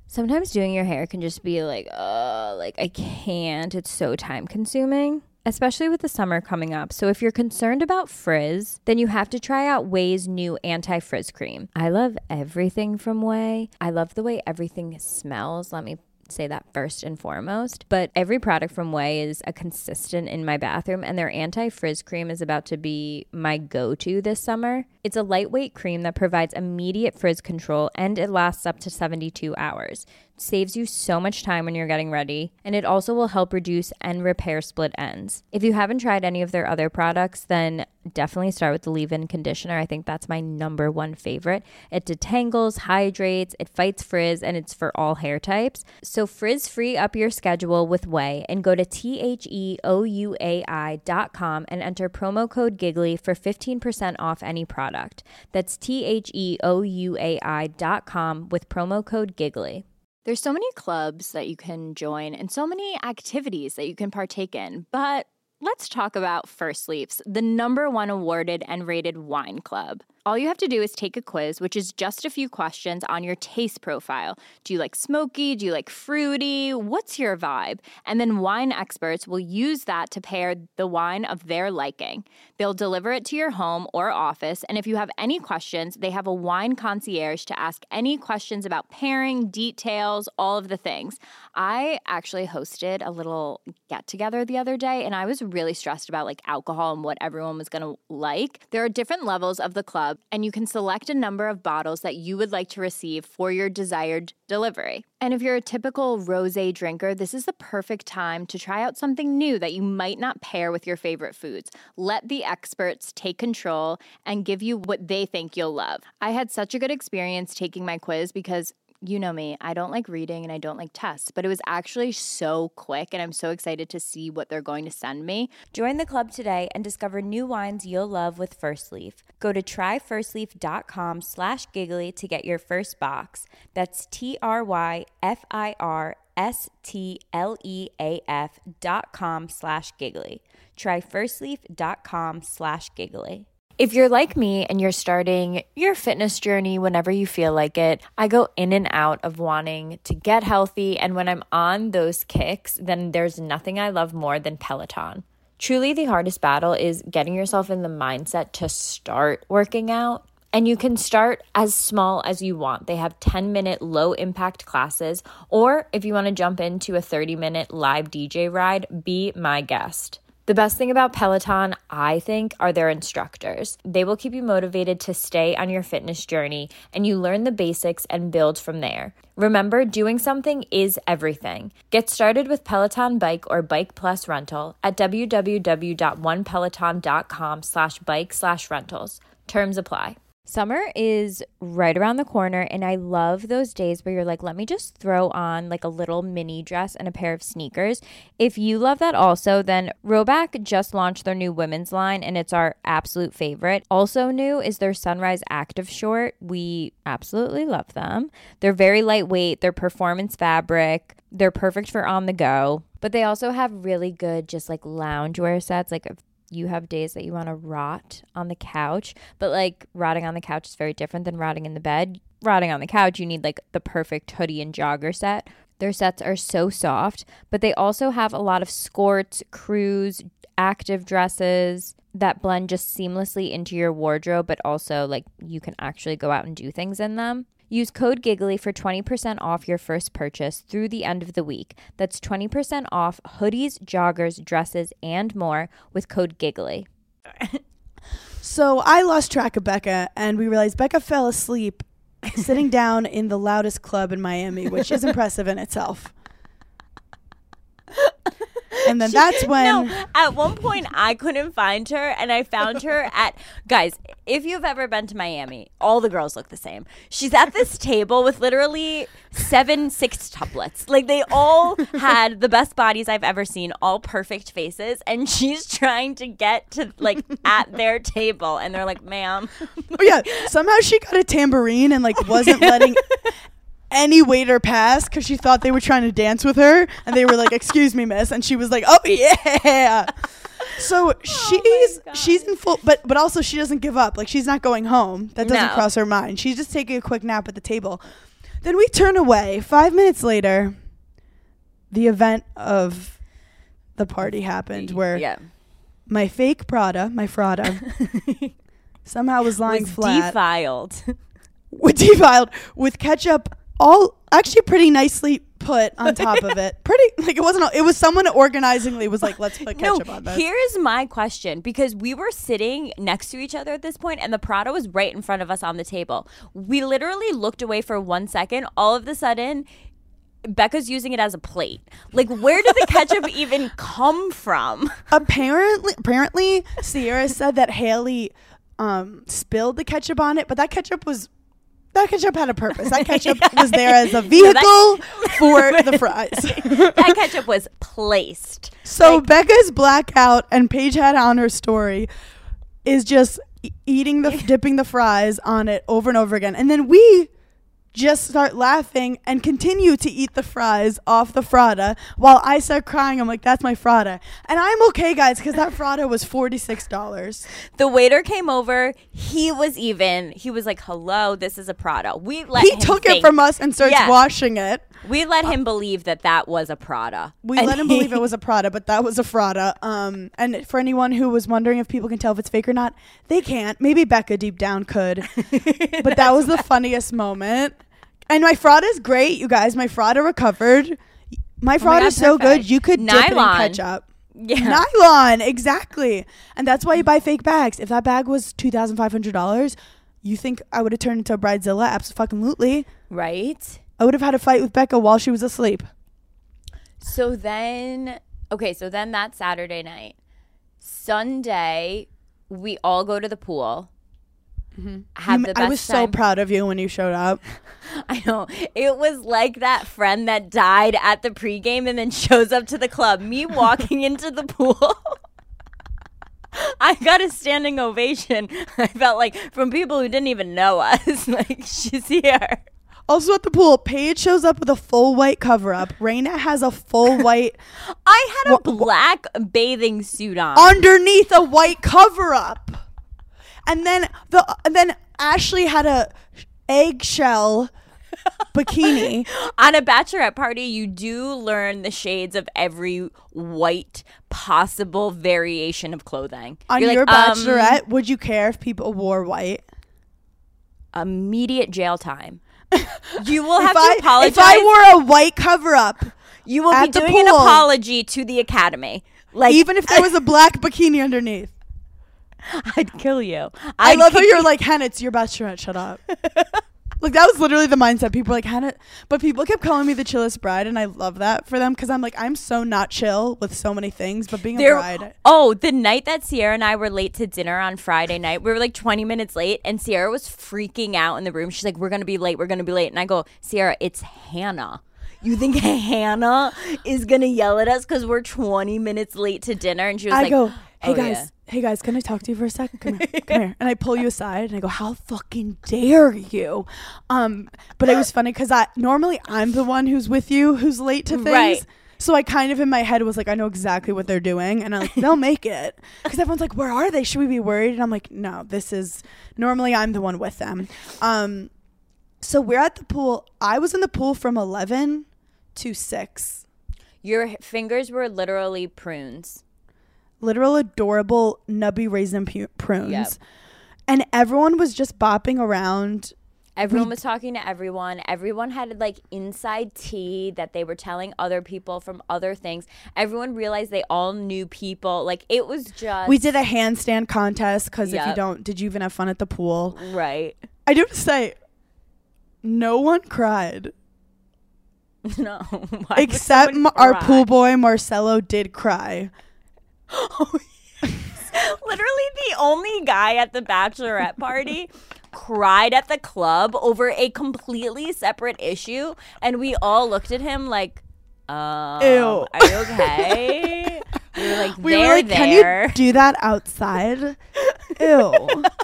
Sometimes doing your hair can just be like, oh, like I can't. It's so time consuming. Especially with the summer coming up. So, if you're concerned about frizz, then you have to try out Ouai's new anti frizz cream. I love everything from Ouai. I love the way everything smells. Let me say that first and foremost. But every product from Ouai is a consistent in my bathroom, and their anti frizz cream is about to be my go to this summer. It's a lightweight cream that provides immediate frizz control and it lasts up to 72 hours. Saves you so much time when you're getting ready, and it also will help reduce and repair split ends. If you haven't tried any of their other products, then definitely start with the leave in conditioner. I think that's my number one favorite. It detangles, hydrates, it fights frizz, and it's for all hair types. So frizz free up your schedule with Ouai and go to T H E O U A I dot com and enter promo code Giggly for 15% off any product. That's T H E O U A I dot com with promo code Giggly. There's so many clubs that you can join and so many activities that you can partake in, but let's talk about First Leafs, the number one awarded and rated wine club. All you have to do is take a quiz, which is just a few questions on your taste profile. Do you like smoky? Do you like fruity? What's your vibe? And then wine experts will use that to pair the wine of their liking. They'll deliver it to your home or office. And if you have any questions, they have a wine concierge to ask any questions about pairing, details, all of the things. I actually hosted a little get together the other day and I was really stressed about like alcohol and what everyone was going to like. There are different levels of the club and you can select a number of bottles that you would like to receive for your desired delivery. And if you're a typical rosé drinker, this is the perfect time to try out something new that you might not pair with your favorite foods. Let the experts take control and give you what they think you'll love. I had such a good experience taking my quiz because you know me, I don't like reading and I don't like tests, but it was actually so quick and I'm so excited to see what they're going to send me. Join the club today and discover new wines you'll love with First Leaf. Go to tryfirstleaf.com slash giggly to get your first box. That's T-R-Y-F-I-R S-T-L-E-A-F dot com slash giggly. Tryfirstleaf.com slash giggly. If you're like me and you're starting your fitness journey whenever you feel like it, I go in and out of wanting to get healthy. And when I'm on those kicks, then there's nothing I love more than Peloton. Truly, the hardest battle is getting yourself in the mindset to start working out. And you can start as small as you want. They have 10 minute low impact classes, or if you want to jump into a 30 minute live DJ ride, be my guest. The best thing about Peloton, I think, are their instructors. They will keep you motivated to stay on your fitness journey and you learn the basics and build from there. Remember, doing something is everything. Get started with Peloton Bike or Bike Plus Rental at www.onepeloton.com slash bike slash rentals. Terms apply. Summer is right around the corner, and I love those days where you're like, let me just throw on like a little mini dress and a pair of sneakers. If you love that also, then Rhoback just launched their new women's line, and it's our absolute favorite. Also, new is their Sunrise Active Short. We absolutely love them. They're very lightweight, they're performance fabric, they're perfect for on the go. But they also have really good, just like loungewear sets. Like you have days that you want to rot on the couch, but like rotting on the couch is very different than rotting in the bed. Rotting on the couch, you need like the perfect hoodie and jogger set. Their sets are so soft, but they also have a lot of skirts, crews, active dresses that blend just seamlessly into your wardrobe, but also like you can actually go out and do things in them. Use code GIGGLY for 20% off your first purchase through the end of the week. That's 20% off hoodies, joggers, dresses, and more with code GIGGLY. So I lost track of Becca, and we realized Becca fell asleep sitting down in the loudest club in Miami, which is impressive in itself. And then that's when no, at one point I couldn't find her, and I found her at guys. If you've ever been to Miami, all the girls look the same. She's at this table with literally seven sextuplets. Like they all had the best bodies I've ever seen, all perfect faces, and she's trying to get to like at their table, and they're like, "Ma'am." Oh, yeah, somehow she got a tambourine and like wasn't letting any waiter pass because she thought they were trying to dance with her, and they were like, "Excuse me, miss," and she was like, "Oh yeah." So oh she's she's in full, but but also she doesn't give up. Like she's not going home. That doesn't No. cross her mind. She's just taking a quick nap at the table. Then we turn away. Five minutes later, the event of the party happened where yeah, my fake Prada, my Frada, somehow was lying was flat defiled. with defiled with ketchup all actually pretty nicely put on top of it. Pretty like it wasn't. It was someone organizingly was like, let's put ketchup on this. Here's my question because we were sitting next to each other at this point and the Prada was right in front of us on the table. We literally looked away for one second. All of a sudden, Becca's using it as a plate. Like, where did the ketchup even come from? apparently, apparently, Sierra said that Haley um, spilled the ketchup on it, but that ketchup was. That ketchup had a purpose. That ketchup was there as a vehicle for the fries. that ketchup was placed. So Becca's blackout and Paige had on her story is just eating the dipping the fries on it over and over again. And then we just start laughing and continue to eat the fries off the frada while I start crying. I'm like, that's my frada. And I'm okay, guys, because that frada was $46. The waiter came over. He was even. He was like, "Hello, this is a Prada." We let He took it from us and starts Yeah. washing it. We let him believe that that was a Prada. We And let him believe it was a Prada, but that was a Frada. Um, and for anyone who was wondering if people can tell if it's fake or not, they can't. Maybe Becca deep down could, but that was the funniest moment. And my Frada is great, you guys. My Frada recovered. My Frada God, is so perfect. good. You could dip it in ketchup. Yeah. Nylon, exactly. And that's why you buy fake bags. If that bag was two thousand five hundred dollars, you think I would have turned into a bridezilla? Absolutely. right? I would have had a fight with Becca while she was asleep. So then, okay, so then that Saturday night, Sunday, we all go to the pool. Mm-hmm. Have You- the best I was so proud of you when you showed up. I know it was like that friend that died at the pregame and then shows up to the club. Me walking into the pool. I got a standing ovation. I felt like from people who didn't even know us. Like she's here. Also at the pool, Paige shows up with a full white cover up. Rayna has a full white I had a wha- black bathing suit on. underneath a white cover up. And then the and then Ashley had a eggshell bikini. on a bachelorette party, you do learn the shades of every white possible variation of clothing. On You're your like, um, bachelorette, would you care if people wore white? immediate jail time. You will have if, I, to apologize. if I wore a white cover up, you will be doing an apology to the academy. Like even if there was a black bikini underneath. I'd kill you. I I'd love how you're like, Hannah, it's your bachelorette. Shut up. like that was literally the mindset. People were like Hannah, but people kept calling me the chillest bride, and I love that for them because I'm like, I'm so not chill with so many things, but being a bride, oh, the night that Sierra and I were late to dinner on Friday night, we were like 20 minutes late, and Sierra was freaking out in the room. She's like, "We're gonna be late. We're gonna be late." And I go, "Sierra, it's Hannah. You think Hannah is gonna yell at us because we're 20 minutes late to dinner?" And she was I like, go, hey "Oh, guys, yeah." hey guys, can I talk to you for a second? Come here, come here. And I pull you aside and I go, how fucking dare you? Um, but it was funny because I normally I'm the one who's with you who's late to things. Right. So I kind of in my head was like, I know exactly what they're doing, and I'm like, they'll make it. Because everyone's like, where are they? Should we be worried? And I'm like, no, this is normally I'm the one with them. Um, so we're at the pool. I was in the pool from 11 to 6. Your fingers were literally prunes. Literal adorable nubby raisin pu- prunes. Yep. And everyone was just bopping around. Everyone was talking to everyone. Everyone had like inside tea that they were telling other people from other things. Everyone realized they all knew people. Like it was just We did a handstand contest because if you don't, did you even have fun at the pool? right. I do have to say, no one cried. No. Except m- our pool boy Marcelo did cry. Literally the only guy at the bachelorette party cried at the club over a completely separate issue and we all looked at him like um, Ew. are you okay? we were like, We were like, there. can you do that outside? Ew.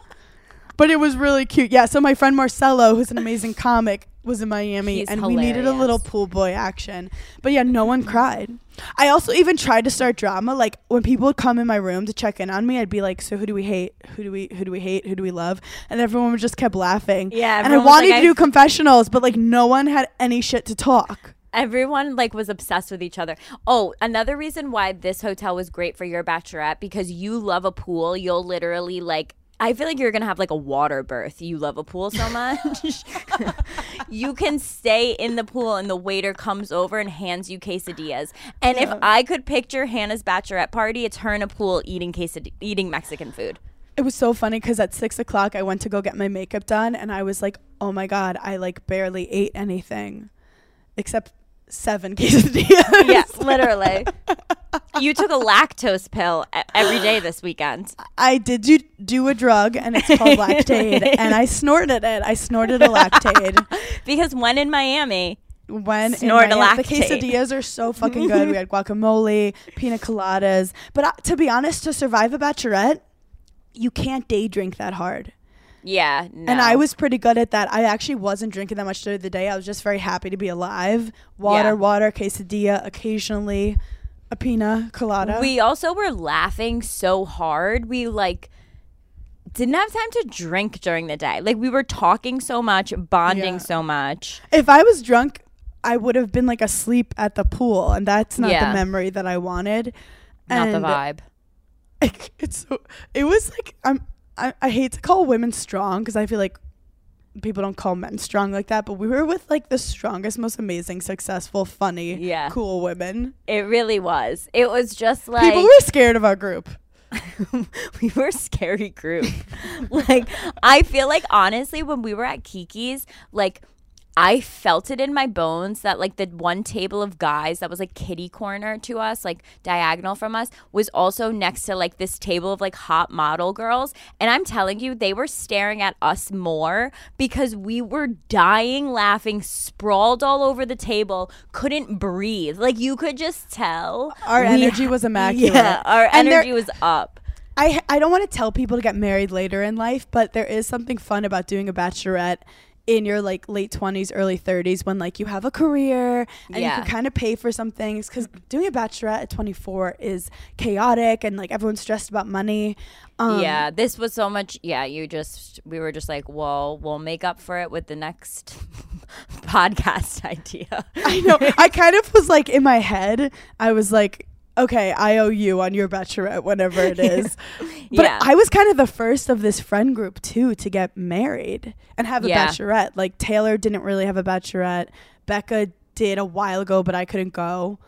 But it was really cute. Yeah, so my friend Marcelo, who's an amazing comic, was in Miami He's and we needed a little pool boy action. But yeah, no one cried. I also even tried to start drama. Like when people would come in my room to check in on me, I'd be like, "So who do we hate? Who do we who do we hate? Who do we love?" And everyone just kept laughing. Yeah, and I wanted like, to do confessionals, but like no one had any shit to talk. Everyone like was obsessed with each other. Oh, another reason why this hotel was great for your bachelorette because you love a pool. You'll literally like I feel like you're gonna have like a water birth. You love a pool so much. you can stay in the pool and the waiter comes over and hands you quesadillas. And if I could picture Hannah's bachelorette party, it's her in a pool eating quesad- eating Mexican food. It was so funny because at six o'clock I went to go get my makeup done, and I was like, "Oh my god, I like barely ate anything, except seven quesadillas." Yeah, literally. you took a lactose pill every day this weekend. I did do, do a drug, and it's called Lactaid, and I snorted it. I snorted a Lactaid. Because when in Miami, When in Snort a Miami- the quesadillas are so fucking good. We had guacamole, pina coladas, but uh, to be honest, to survive a bachelorette, you can't day drink that hard. yeah, no. And I was pretty good at that. I actually wasn't drinking that much during the day. I was just very happy to be alive. Water, Yeah. water, quesadilla, occasionally a pina colada. We also were laughing so hard. We like didn't have time to drink during the day. Like we were talking so much, bonding Yeah. so much. if I was drunk, I would have been like asleep at the pool, and that's not Yeah. the memory that I wanted. Not the vibe. It's so. It was like I'm. I, I hate to call women strong because I feel like people don't call men strong like that. But we were with like the strongest, most amazing, successful, funny, Yeah. cool women. It really was. It was just like People were scared of our group. we were a scary group. like I feel like honestly when we were at Kiki's, like I felt it in my bones that like the one table of guys that was like kitty corner to us, like diagonal from us, was also next to like this table of like hot model girls. And I'm telling you, they were staring at us more because we were dying laughing, sprawled all over the table, couldn't breathe. Like you could just tell. Our energy ha- was immaculate. Yeah, our And energy was up. I I don't want to tell people to get married later in life, but there is something fun about doing a bachelorette in your like late 20s early 30s when like you have a career and you can kind of pay for some things cuz doing a bachelorette at 24 is chaotic and like everyone's stressed about money um, yeah, this was so much. Yeah, you just we were just like, well, we'll make up for it with the next podcast idea. I know I kind of was like in my head I was like okay I owe you on your bachelorette whenever it is but Yeah. I was kind of the first of this friend group too to get married and have a Yeah. bachelorette. Like Taylor didn't really have a bachelorette. Becca did a while ago, but I couldn't go.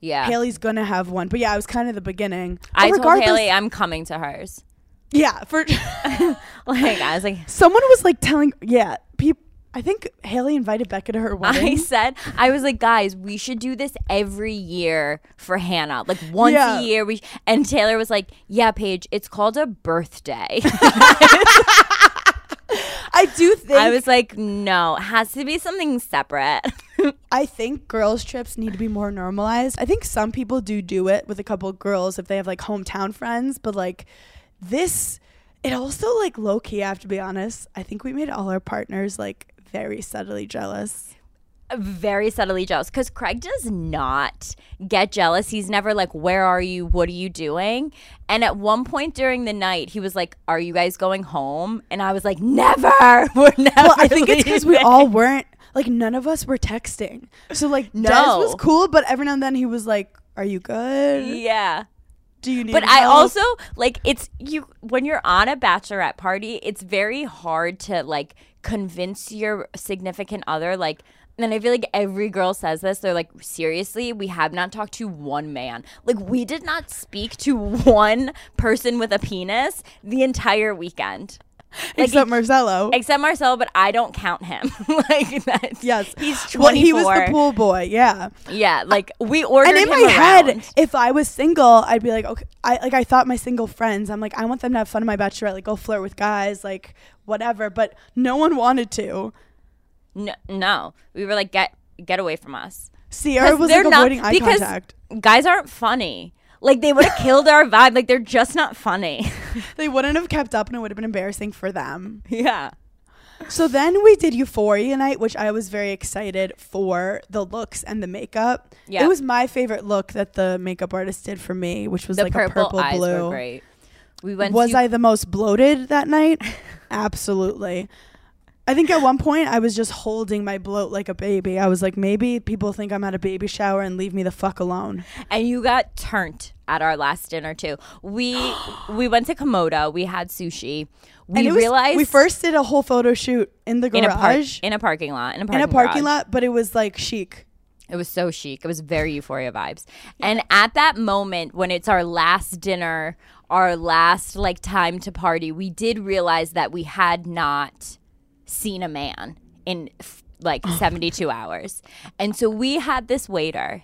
Yeah, Haley's gonna have one, but yeah, I was kind of the beginning. I But told Haley I'm coming to hers. yeah. For Like I was like, someone was like telling, yeah, people. I think Haley invited Becca to her wedding. I said, I was like, guys, we should do this every year for Hannah, like once Yeah. a year. We and Taylor was like, yeah, Paige, it's called a birthday. I do think I was like, no, it has to be something separate. I think girls' trips need to be more normalized. I think some people do do it with a couple of girls if they have like hometown friends, but like this, it also like low key. I have to be honest. I think we made all our partners like very subtly jealous. very subtly jealous because Craig does not get jealous. He's never like, Where are you? What are you doing? And at one point during the night, he was like, Are you guys going home? And I was like, Never. We're never. Well, I think it's because we all weren't like none of us were texting. So like Des was cool, but every now and then he was like, "Are you good? Yeah. Do you need?" But I help?" also like it's you when you're on a bachelorette party, it's very hard to like convince your significant other like and I feel like every girl says this. They're like, seriously, we have not talked to one man. Like, we did not speak to one person with a penis the entire weekend. Except Marcelo. except Marcelo, but I don't count him. like that's yes. he's twenty. Well, he was the pool boy. Yeah. Yeah, like we ordered and in my head, if I was single, I'd be like, okay, I like I thought my single friends. I'm like, I want them to have fun in my bachelorette, like go flirt with guys, like whatever. But no one wanted to. No, no, we were like, get get away from us. Sierra was like not- avoiding eye contact. Guys aren't funny. Like they would have killed our vibe. Like they're just not funny. They wouldn't have kept up, and it would have been embarrassing for them. yeah. So then we did Euphoria night, which I was very excited for the looks and the makeup. Yeah. It was my favorite look that the makeup artist did for me, which was The like purple, a purple eyes blue. were great. We went. Was I the most bloated that night? Absolutely. I think at one point I was just holding my bloat like a baby. I was like, maybe people think I'm at a baby shower and leave me the fuck alone. and you got turned at our last dinner too. We we went to Komodo. We had sushi. We and it was, realized we first did a whole photo shoot in the in a garage in a parking lot in a parking, in a parking garage. lot, but it was like chic. It was so chic. It was very euphoria vibes. And at that moment, when it's our last dinner, our last like time to party, we did realize that we had not seen a man in like 72 hours. And so we had this waiter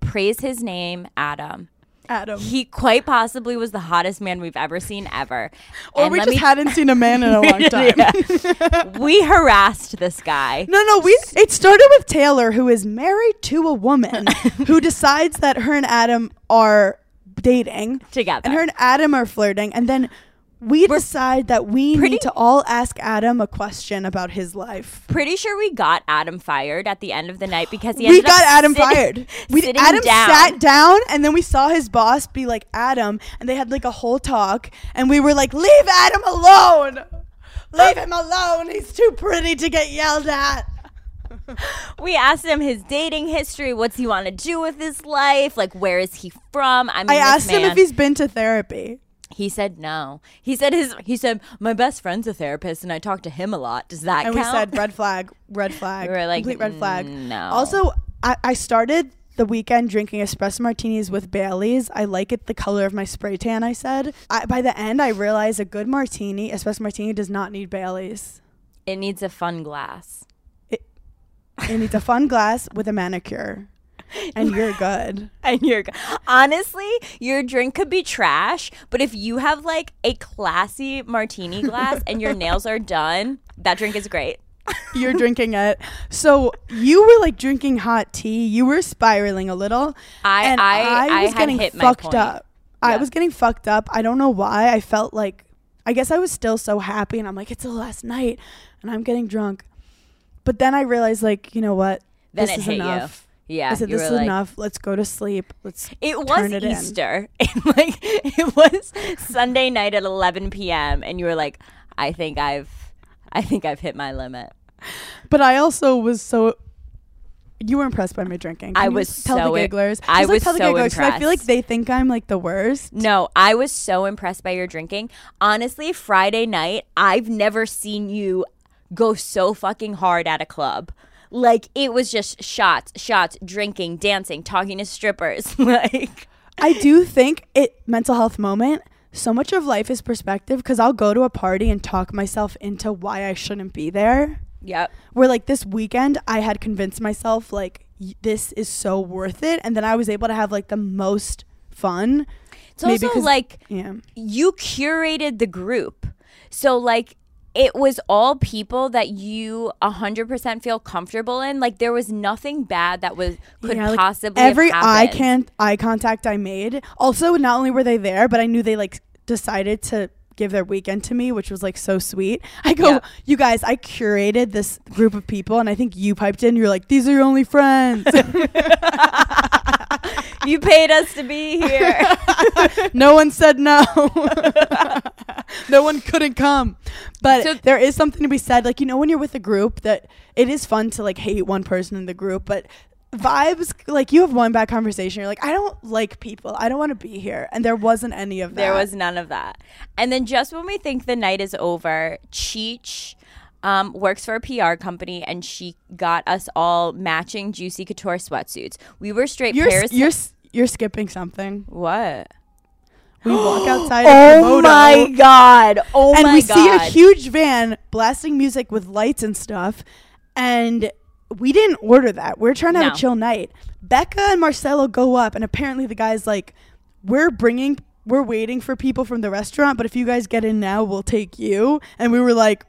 praise his name, Adam. Adam. He quite possibly was the hottest man we've ever seen ever. Or And we just me- hadn't seen a man in a long time. we harassed this guy. No, no, we it started with Taylor, who is married to a woman who decides that her and Adam are dating Together. and her and Adam are flirting, and then we decide that we pretty- need to all ask Adam a question about his life. Pretty sure we got Adam fired at the end of the night because he We got Adam sit- fired. We Adam down. sat down, and then we saw his boss be like Adam, and they had like a whole talk, and we were like, "Leave Adam alone, leave him alone. He's too pretty to get yelled at." We asked him his dating history. What's he want to do with his life? Like, where is he from? I mean, I asked him if he's been to therapy. He said no. He said his. He said my best friend's a therapist, and I talk to him a lot. Does that count? and count? we said red flag, red flag, We were like, complete red flag. Mm, no. Also, I, I started the weekend drinking espresso martinis with Bailey's. I like it the color of my spray tan. I said. I, by the end, I realized a good martini, espresso martini, does not need Bailey's. it needs a fun glass. It needs a fun glass with a manicure, and you're good. And you're honestly, your drink could be trash, but if you have like a classy martini glass and your nails are done, that drink is great. You're drinking it. So you were like drinking hot tea. You were spiraling a little. I- and I- I was had getting fucked up. I was getting fucked up. I don't know why. I felt like I guess I was still so happy and I'm like, it's the last night and I'm getting drunk. But then I realized like, you know what? Then this it is hit enough. you. Yeah, I said, this is like- enough. Let's go to sleep. Let's It was it. Easter. Like it was Sunday night at 11 p.m. and you were like, I think I've, I think I've hit my limit. But I also was so. You were impressed by my drinking. I Can you was tell so the i- gigglers. I like, was tell the so gigglers, 'cause I feel like they think I'm like the worst. No, I was so impressed by your drinking. Honestly, Friday night, I've never seen you go so fucking hard at a club. Like it was just shots, shots, drinking, dancing, talking to strippers. like I do think it mental health moment. So much of life is perspective because I'll go to a party and talk myself into why I shouldn't be there. Yep. Where like this weekend, I had convinced myself like y- this is so worth it, and then I was able to have like the most fun. It's Maybe also like Yeah, you curated the group. So like it was all people that you 100% feel comfortable in. Like there was nothing bad that was could Yeah, like, possibly every eye can eye contact I made. Also, not only were they there, but I knew they like decided to give their weekend to me, which was like so sweet. I go, Yeah. you guys, I curated this group of people, and I think you piped in. You're like, these are your only friends. you paid us to be here. no one said no. no one couldn't come. But So- there is something to be said. Like, you know, when you're with a group, that it is fun to like hate one person in the group, but vibes like you have one bad conversation you're like i don't like people i don't want to be here and there wasn't any of that There was none of that. And then just when we think the night is over, Cheech um, works for a PR company and she got us all matching Juicy Couture sweatsuits. We were straight you're, Paris. you're you're skipping something what? We walk outside. Oh my god! Oh and my we god! see a huge van blasting music with lights and stuff. And we didn't order that. We're trying to have No. a chill night. Becca and Marcelo go up, and apparently the guy's like, "We're bringing." We're waiting for people from the restaurant, but if you guys get in now, we'll take you. And we were like,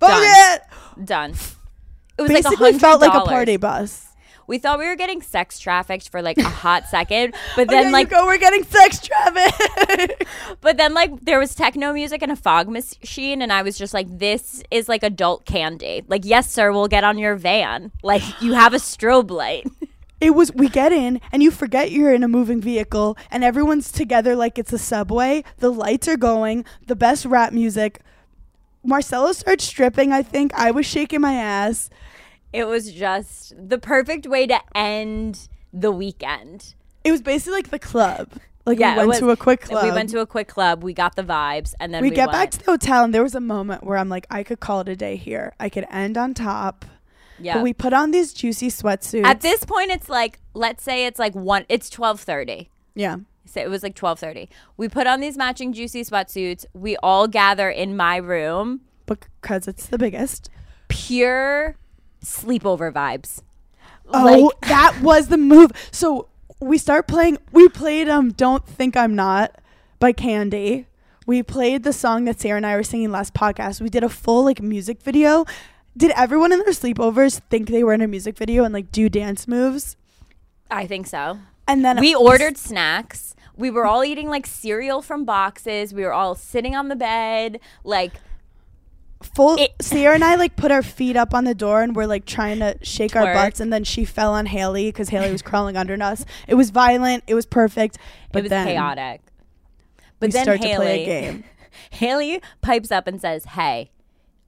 "Fuck Done. it!" done. It was Basically, like felt like a party bus. We thought we were getting sex trafficked for like a hot second, but then you like go, we're getting sex trafficked. But then, like, there was techno music and a fog machine, and I was just like, "This is like adult candy." Like, yes, sir, we'll get on your van. Like, you have a strobe light. it was we get in and you forget you're in a moving vehicle and everyone's together like it's a subway the lights are going the best rap music marcelo starts stripping i think i was shaking my ass It was just the perfect way to end the weekend. it was basically like the club like Yeah, we went was- to a quick club We went to a quick club. We got the vibes, and then we we, get back to the hotel and there was a moment where i'm like i could call it a day here i could end on top yeah. but we put on these juicy sweatsuits At this point, it's like let's say it's like one. It's twelve thirty. yeah So it was like twelve thirty. We put on these matching juicy sweatsuits. We all gather in my room. because it's the biggest Pure sleepover vibes. Oh, Like- that was the move. So we start playing. We played um "Don't Think I'm Not" by Kandi. We played the song that Sarah and I were singing last podcast. We did a full like music video. Did everyone in their sleepovers think they were in a music video and like do dance moves? I think so. And then we ordered snacks. We were all eating like cereal from boxes. We were all sitting on the bed, like full. it- Sarah and I like put our feet up on the door and we're like trying to shake our butts. And then she fell on Haley because Haley was crawling under us. It was violent. It was perfect. But it was then chaotic. But we then Haley, to play a game. Haley pipes up and says, "Hey,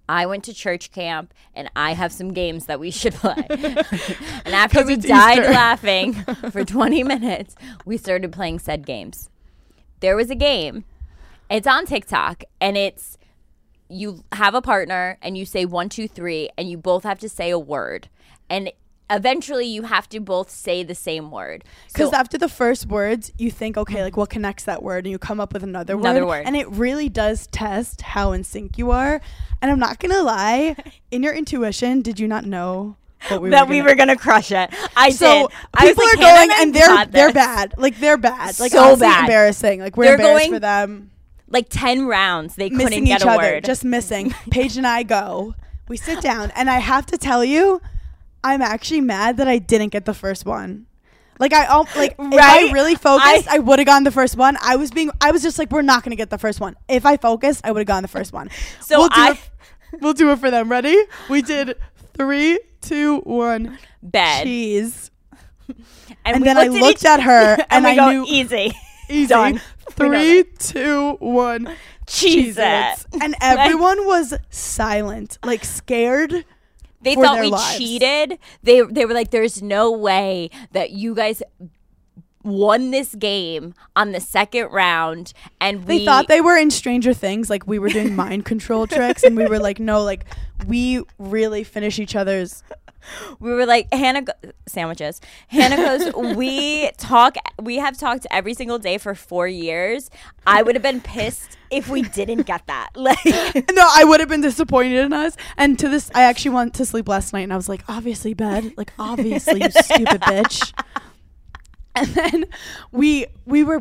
I went to church camp and I have some games that we should play." and after we died Easter. laughing for 20 minutes, we started playing said games. There was a game. It's on TikTok and it's you have a partner and you say one, two, three, and you both have to say a word. And eventually you have to both say the same word. Because So- after the first words, you think, okay, like what connects that word, and you come up with another, Another word, word. and it really does test how in sync you are. And I'm not gonna lie, in your intuition, did you not know we that were we were gonna crush it. I So did. I people like, are going, and they're they're bad. Like they're bad. Like So bad. embarrassing. Like we're They're embarrassed going for them Like ten rounds, they couldn't get each a other, word. just missing. Paige and I go. We sit down, and I have to tell you, I'm actually mad that I didn't get the first one. Like I like if I really focused, I, I- would have gone the first one. I was being I was just like we're not going to get the first one. If I focused, I would have gone the first one. So we'll do I- it, we'll do it for them. Ready? We did three, two, one. Bed. Cheese. and and then I looked at her, and, and we I go knew- easy. Easy. Done. Three, two, one. Cheese it. Cheez-Its. And everyone was silent, like scared. They thought we lives. cheated. They they were like, "There's no way that you guys won this game on the second round." And They we thought they were in Stranger Things, like we were doing mind control tricks, and we were like, no, like we really finish each other's. We were like Hannah go- sandwiches. Hannah goes, "We talk. We have talked every single day for four years. I would have been pissed if we didn't get that. Like, no, I would have been disappointed in us. And to this, I actually went to sleep last night, and I was like, obviously, bed, like obviously, you stupid bitch. And then we we were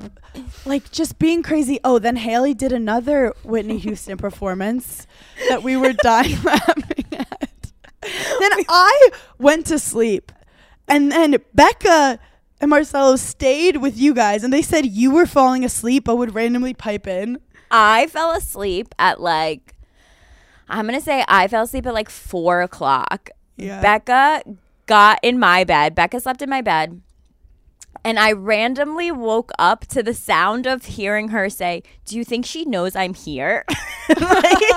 like just being crazy. Oh, then Haley did another Whitney Houston performance that we were dying laughing. Then I went to sleep, and then Becca and Marcelo stayed with you guys, and they said you were falling asleep, but would randomly pipe in. I fell asleep at like, I'm gonna say I fell asleep at like four o'clock. Yeah. Becca got in my bed. Becca slept in my bed. And I randomly woke up to the sound of hearing her say, Do you think she knows I'm here? Like-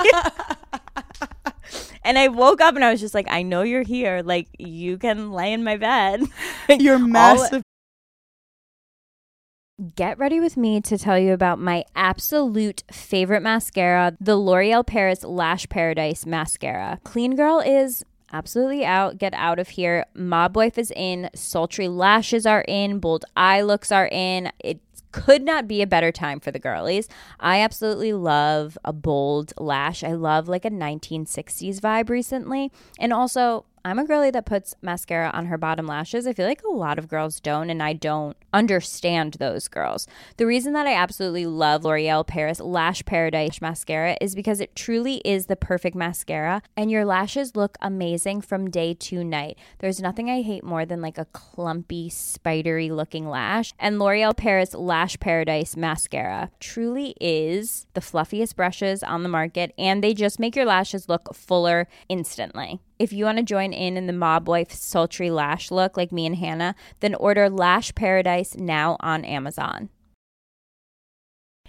and I woke up and I was just like, I know you're here. Like, you can lay in my bed. You're massive. Get ready with me to tell you about my absolute favorite mascara, the L'Oreal Paris Lash Paradise Mascara. Clean Girl is absolutely out. Get out of here. Mob Wife is in. Sultry lashes are in. Bold eye looks are in. It's Could not be a better time for the girlies. I absolutely love a bold lash. I love like a 1960s vibe recently. And also, I'm a girly that puts mascara on her bottom lashes. I feel like a lot of girls don't, and I don't understand those girls. The reason that I absolutely love L'Oreal Paris Lash Paradise mascara is because it truly is the perfect mascara, and your lashes look amazing from day to night. There's nothing I hate more than like a clumpy, spidery looking lash, and L'Oreal Paris Lash Paradise mascara truly is the fluffiest brushes on the market, and they just make your lashes look fuller instantly. If you want to join in in the mob wife sultry lash look like me and Hannah, then order Lash Paradise now on Amazon.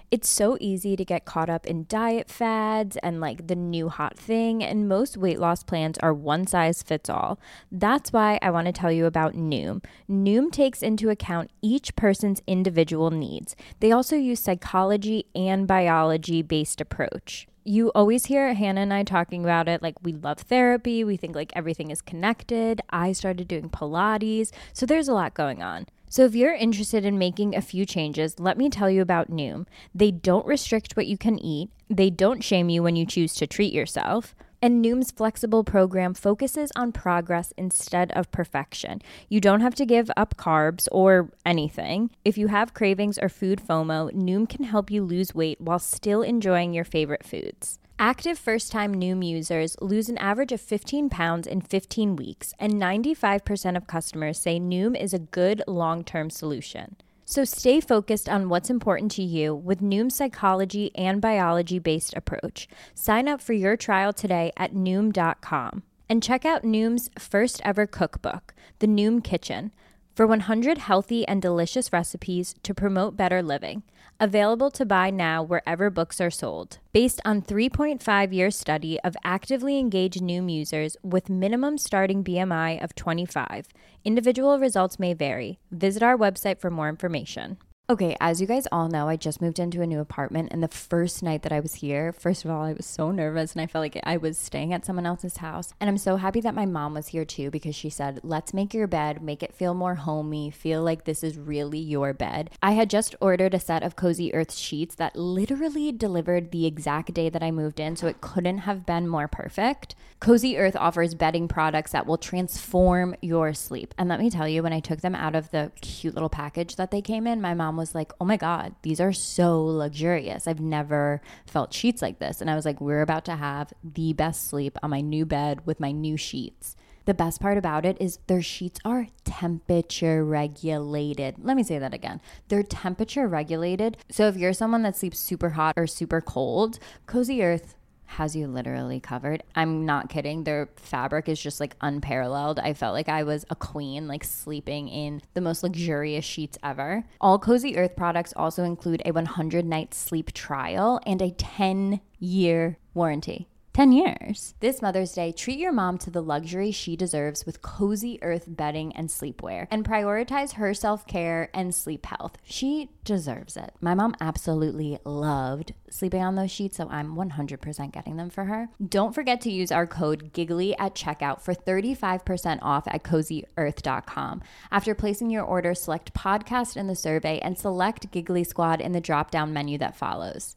It's so easy to get caught up in diet fads and like the new hot thing, and most weight loss plans are one size fits all. That's why I want to tell you about Noom. Noom takes into account each person's individual needs. They also use psychology and biology based approach you always hear Hannah and I talking about it. Like, we love therapy. We think like everything is connected. I started doing Pilates. So there's a lot going on. So if you're interested in making a few changes, let me tell you about Noom. They don't restrict what you can eat, they don't shame you when you choose to treat yourself. And Noom's flexible program focuses on progress instead of perfection. You don't have to give up carbs or anything. If you have cravings or food FOMO, Noom can help you lose weight while still enjoying your favorite foods. Active first time Noom users lose an average of 15 pounds in 15 weeks, and 95% of customers say Noom is a good long term solution. So stay focused on what's important to you with Noom's psychology and biology based approach. Sign up for your trial today at Noom.com and check out Noom's first ever cookbook, The Noom Kitchen, for 100 healthy and delicious recipes to promote better living. Available to buy now wherever books are sold. Based on 3.5 year study of actively engaged Noom users with minimum starting BMI of 25. Individual results may vary. Visit our website for more information. Okay, as you guys all know, I just moved into a new apartment, and the first night that I was here, first of all, I was so nervous and I felt like I was staying at someone else's house. And I'm so happy that my mom was here too because she said, Let's make your bed, make it feel more homey, feel like this is really your bed. I had just ordered a set of Cozy Earth sheets that literally delivered the exact day that I moved in, so it couldn't have been more perfect. Cozy Earth offers bedding products that will transform your sleep. And let me tell you, when I took them out of the cute little package that they came in, my mom was like, oh my God, these are so luxurious. I've never felt sheets like this. And I was like, we're about to have the best sleep on my new bed with my new sheets. The best part about it is their sheets are temperature regulated. Let me say that again. They're temperature regulated. So if you're someone that sleeps super hot or super cold, Cozy Earth has you literally covered. I'm not kidding. Their fabric is just like unparalleled. I felt like I was a queen, like sleeping in the most luxurious sheets ever. All Cozy Earth products also include a 100 night sleep trial and a 10 year warranty. 10 years. This Mother's Day, treat your mom to the luxury she deserves with cozy earth bedding and sleepwear and prioritize her self care and sleep health. She deserves it. My mom absolutely loved sleeping on those sheets, so I'm 100% getting them for her. Don't forget to use our code GIGGLY at checkout for 35% off at cozyearth.com. After placing your order, select podcast in the survey and select Giggly Squad in the drop down menu that follows.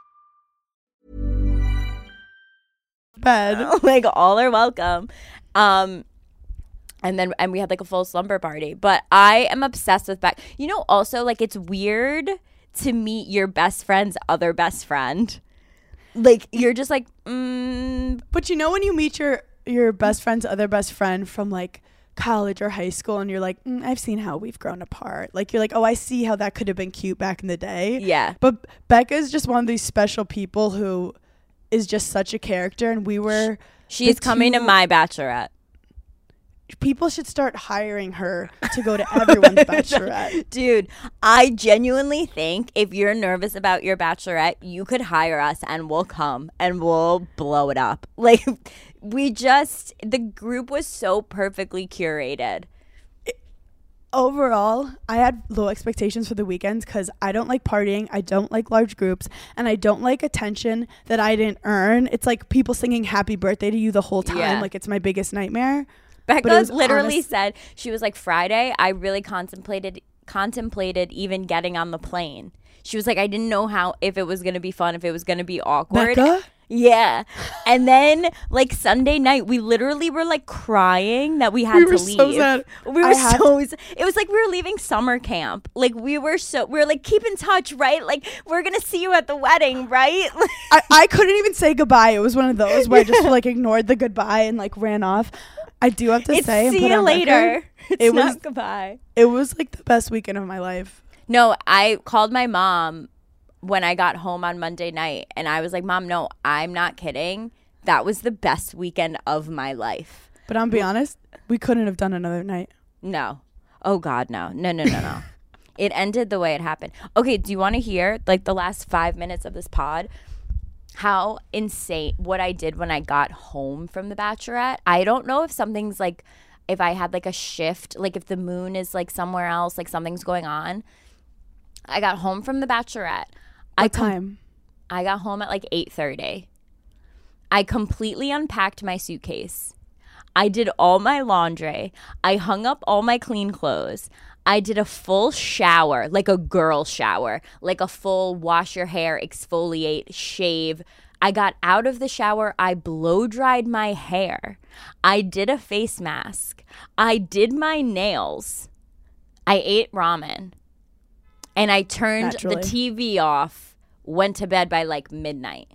Bed. like all are welcome. Um and then and we had like a full slumber party. But I am obsessed with Beck. You know, also like it's weird to meet your best friend's other best friend. Like you're just like, mm, But you know when you meet your your best friend's other best friend from like college or high school and you're like, mm, I've seen how we've grown apart. Like you're like, oh, I see how that could have been cute back in the day. yeah. But Becca's just one of these special people who is just such a character and we were She's coming to my bachelorette. people should start hiring her to go to everyone's bachelorette. Dude, I genuinely think if you're nervous about your bachelorette, you could hire us and we'll come and we'll blow it up. Like, we just, the group was so perfectly curated. Overall, I had low expectations for the weekends because I don't like partying, I don't like large groups, and I don't like attention that I didn't earn. It's like people singing happy birthday to you the whole time. Yeah. Like it's my biggest nightmare. Becca it literally honest- said, she was like, Friday, I really contemplated contemplated even getting on the plane. She was like, I didn't know how if it was gonna be fun, if it was gonna be awkward. Becca? Yeah. And then like Sunday night, we literally were like crying that we had We to were leave. so sad. We were I had- it was like we were leaving summer camp. Like we were so we were like keep in touch, right? Like we're gonna see you at the wedding, right? I, I couldn't even say goodbye. It was one of those where I just like ignored the goodbye and like ran off. I do have to it's say, see you later. It's it not was goodbye. it was like the best weekend of my life. No, I called my mom when I got home on Monday night and I was like, Mom, no, I'm not kidding. That was the best weekend of my life. But I'm be honest, we couldn't have done another night. No. Oh God, no. No, no, no, no. it ended the way it happened. Okay, do you want to hear like the last five minutes of this pod? How insane what I did when I got home from the bachelorette. I don't know if something's like if I had like a shift, like if the moon is like somewhere else, like something's going on. I got home from the bachelorette. I com- time? I got home at like 8:30. I completely unpacked my suitcase. I did all my laundry. I hung up all my clean clothes. I did a full shower, like a girl shower, like a full wash your hair, exfoliate, shave. I got out of the shower. I blow dried my hair. I did a face mask. I did my nails. I ate ramen. And I turned Naturally. the TV off, went to bed by like midnight.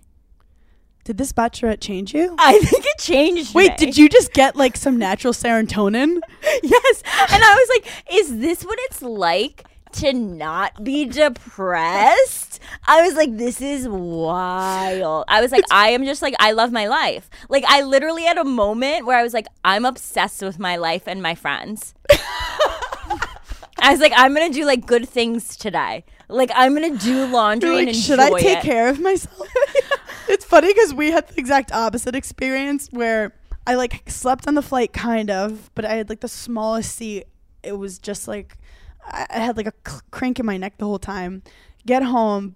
Did this bachelorette change you? I think it changed Wait, me. did you just get like some natural serotonin? yes. And I was like, is this what it's like to not be depressed? I was like, this is wild. I was like, I am just like, I love my life. Like, I literally had a moment where I was like, I'm obsessed with my life and my friends. I was like, I'm gonna do like good things today. Like, I'm gonna do laundry and like, enjoy should I take it." care of myself? it's funny because we had the exact opposite experience where I like slept on the flight, kind of, but I had like the smallest seat. It was just like I, I had like a c- crank in my neck the whole time. Get home,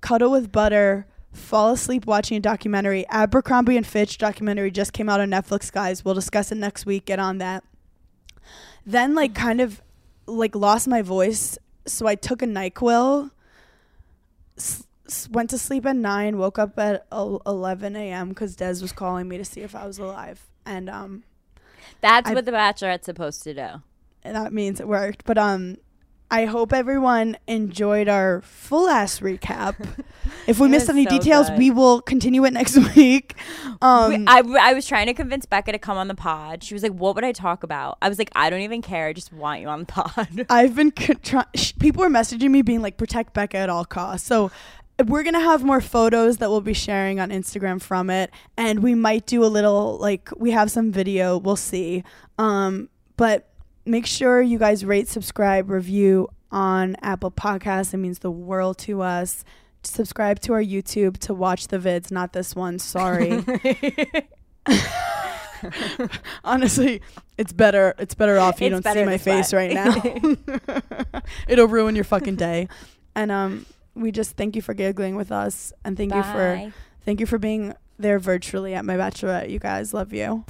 cuddle with butter, fall asleep watching a documentary. Abercrombie and Fitch documentary just came out on Netflix, guys. We'll discuss it next week. Get on that. Then like kind of like lost my voice, so I took a Nyquil s- went to sleep at 9 woke up at 11 a.m because des was calling me to see if i was alive and um That's I- what the Bachelorette's supposed to do. and that means it worked but um i hope everyone enjoyed our full ass recap if we missed any so details good. we will continue it next week um We- I, I was trying to convince Becca to come on the pod. She was like, "What would I talk about?" I was like, "I don't even care. I just want you on the pod." I've been c- try- sh- people are messaging me being like protect Becca at all costs. So we're going to have more photos that we'll be sharing on Instagram from it and we might do a little like we have some video, we'll see. Um but make sure you guys rate, subscribe, review on Apple Podcasts. It means the world to us. Subscribe to our YouTube to watch the vids, not this one. Sorry. Honestly, it's better. It's better off you It's don't better see my face right now. It'll ruin your fucking day. And um, we just thank you for giggling with us, and thank you for Bye. thank you for being there virtually at my bachelorette. You guys love you.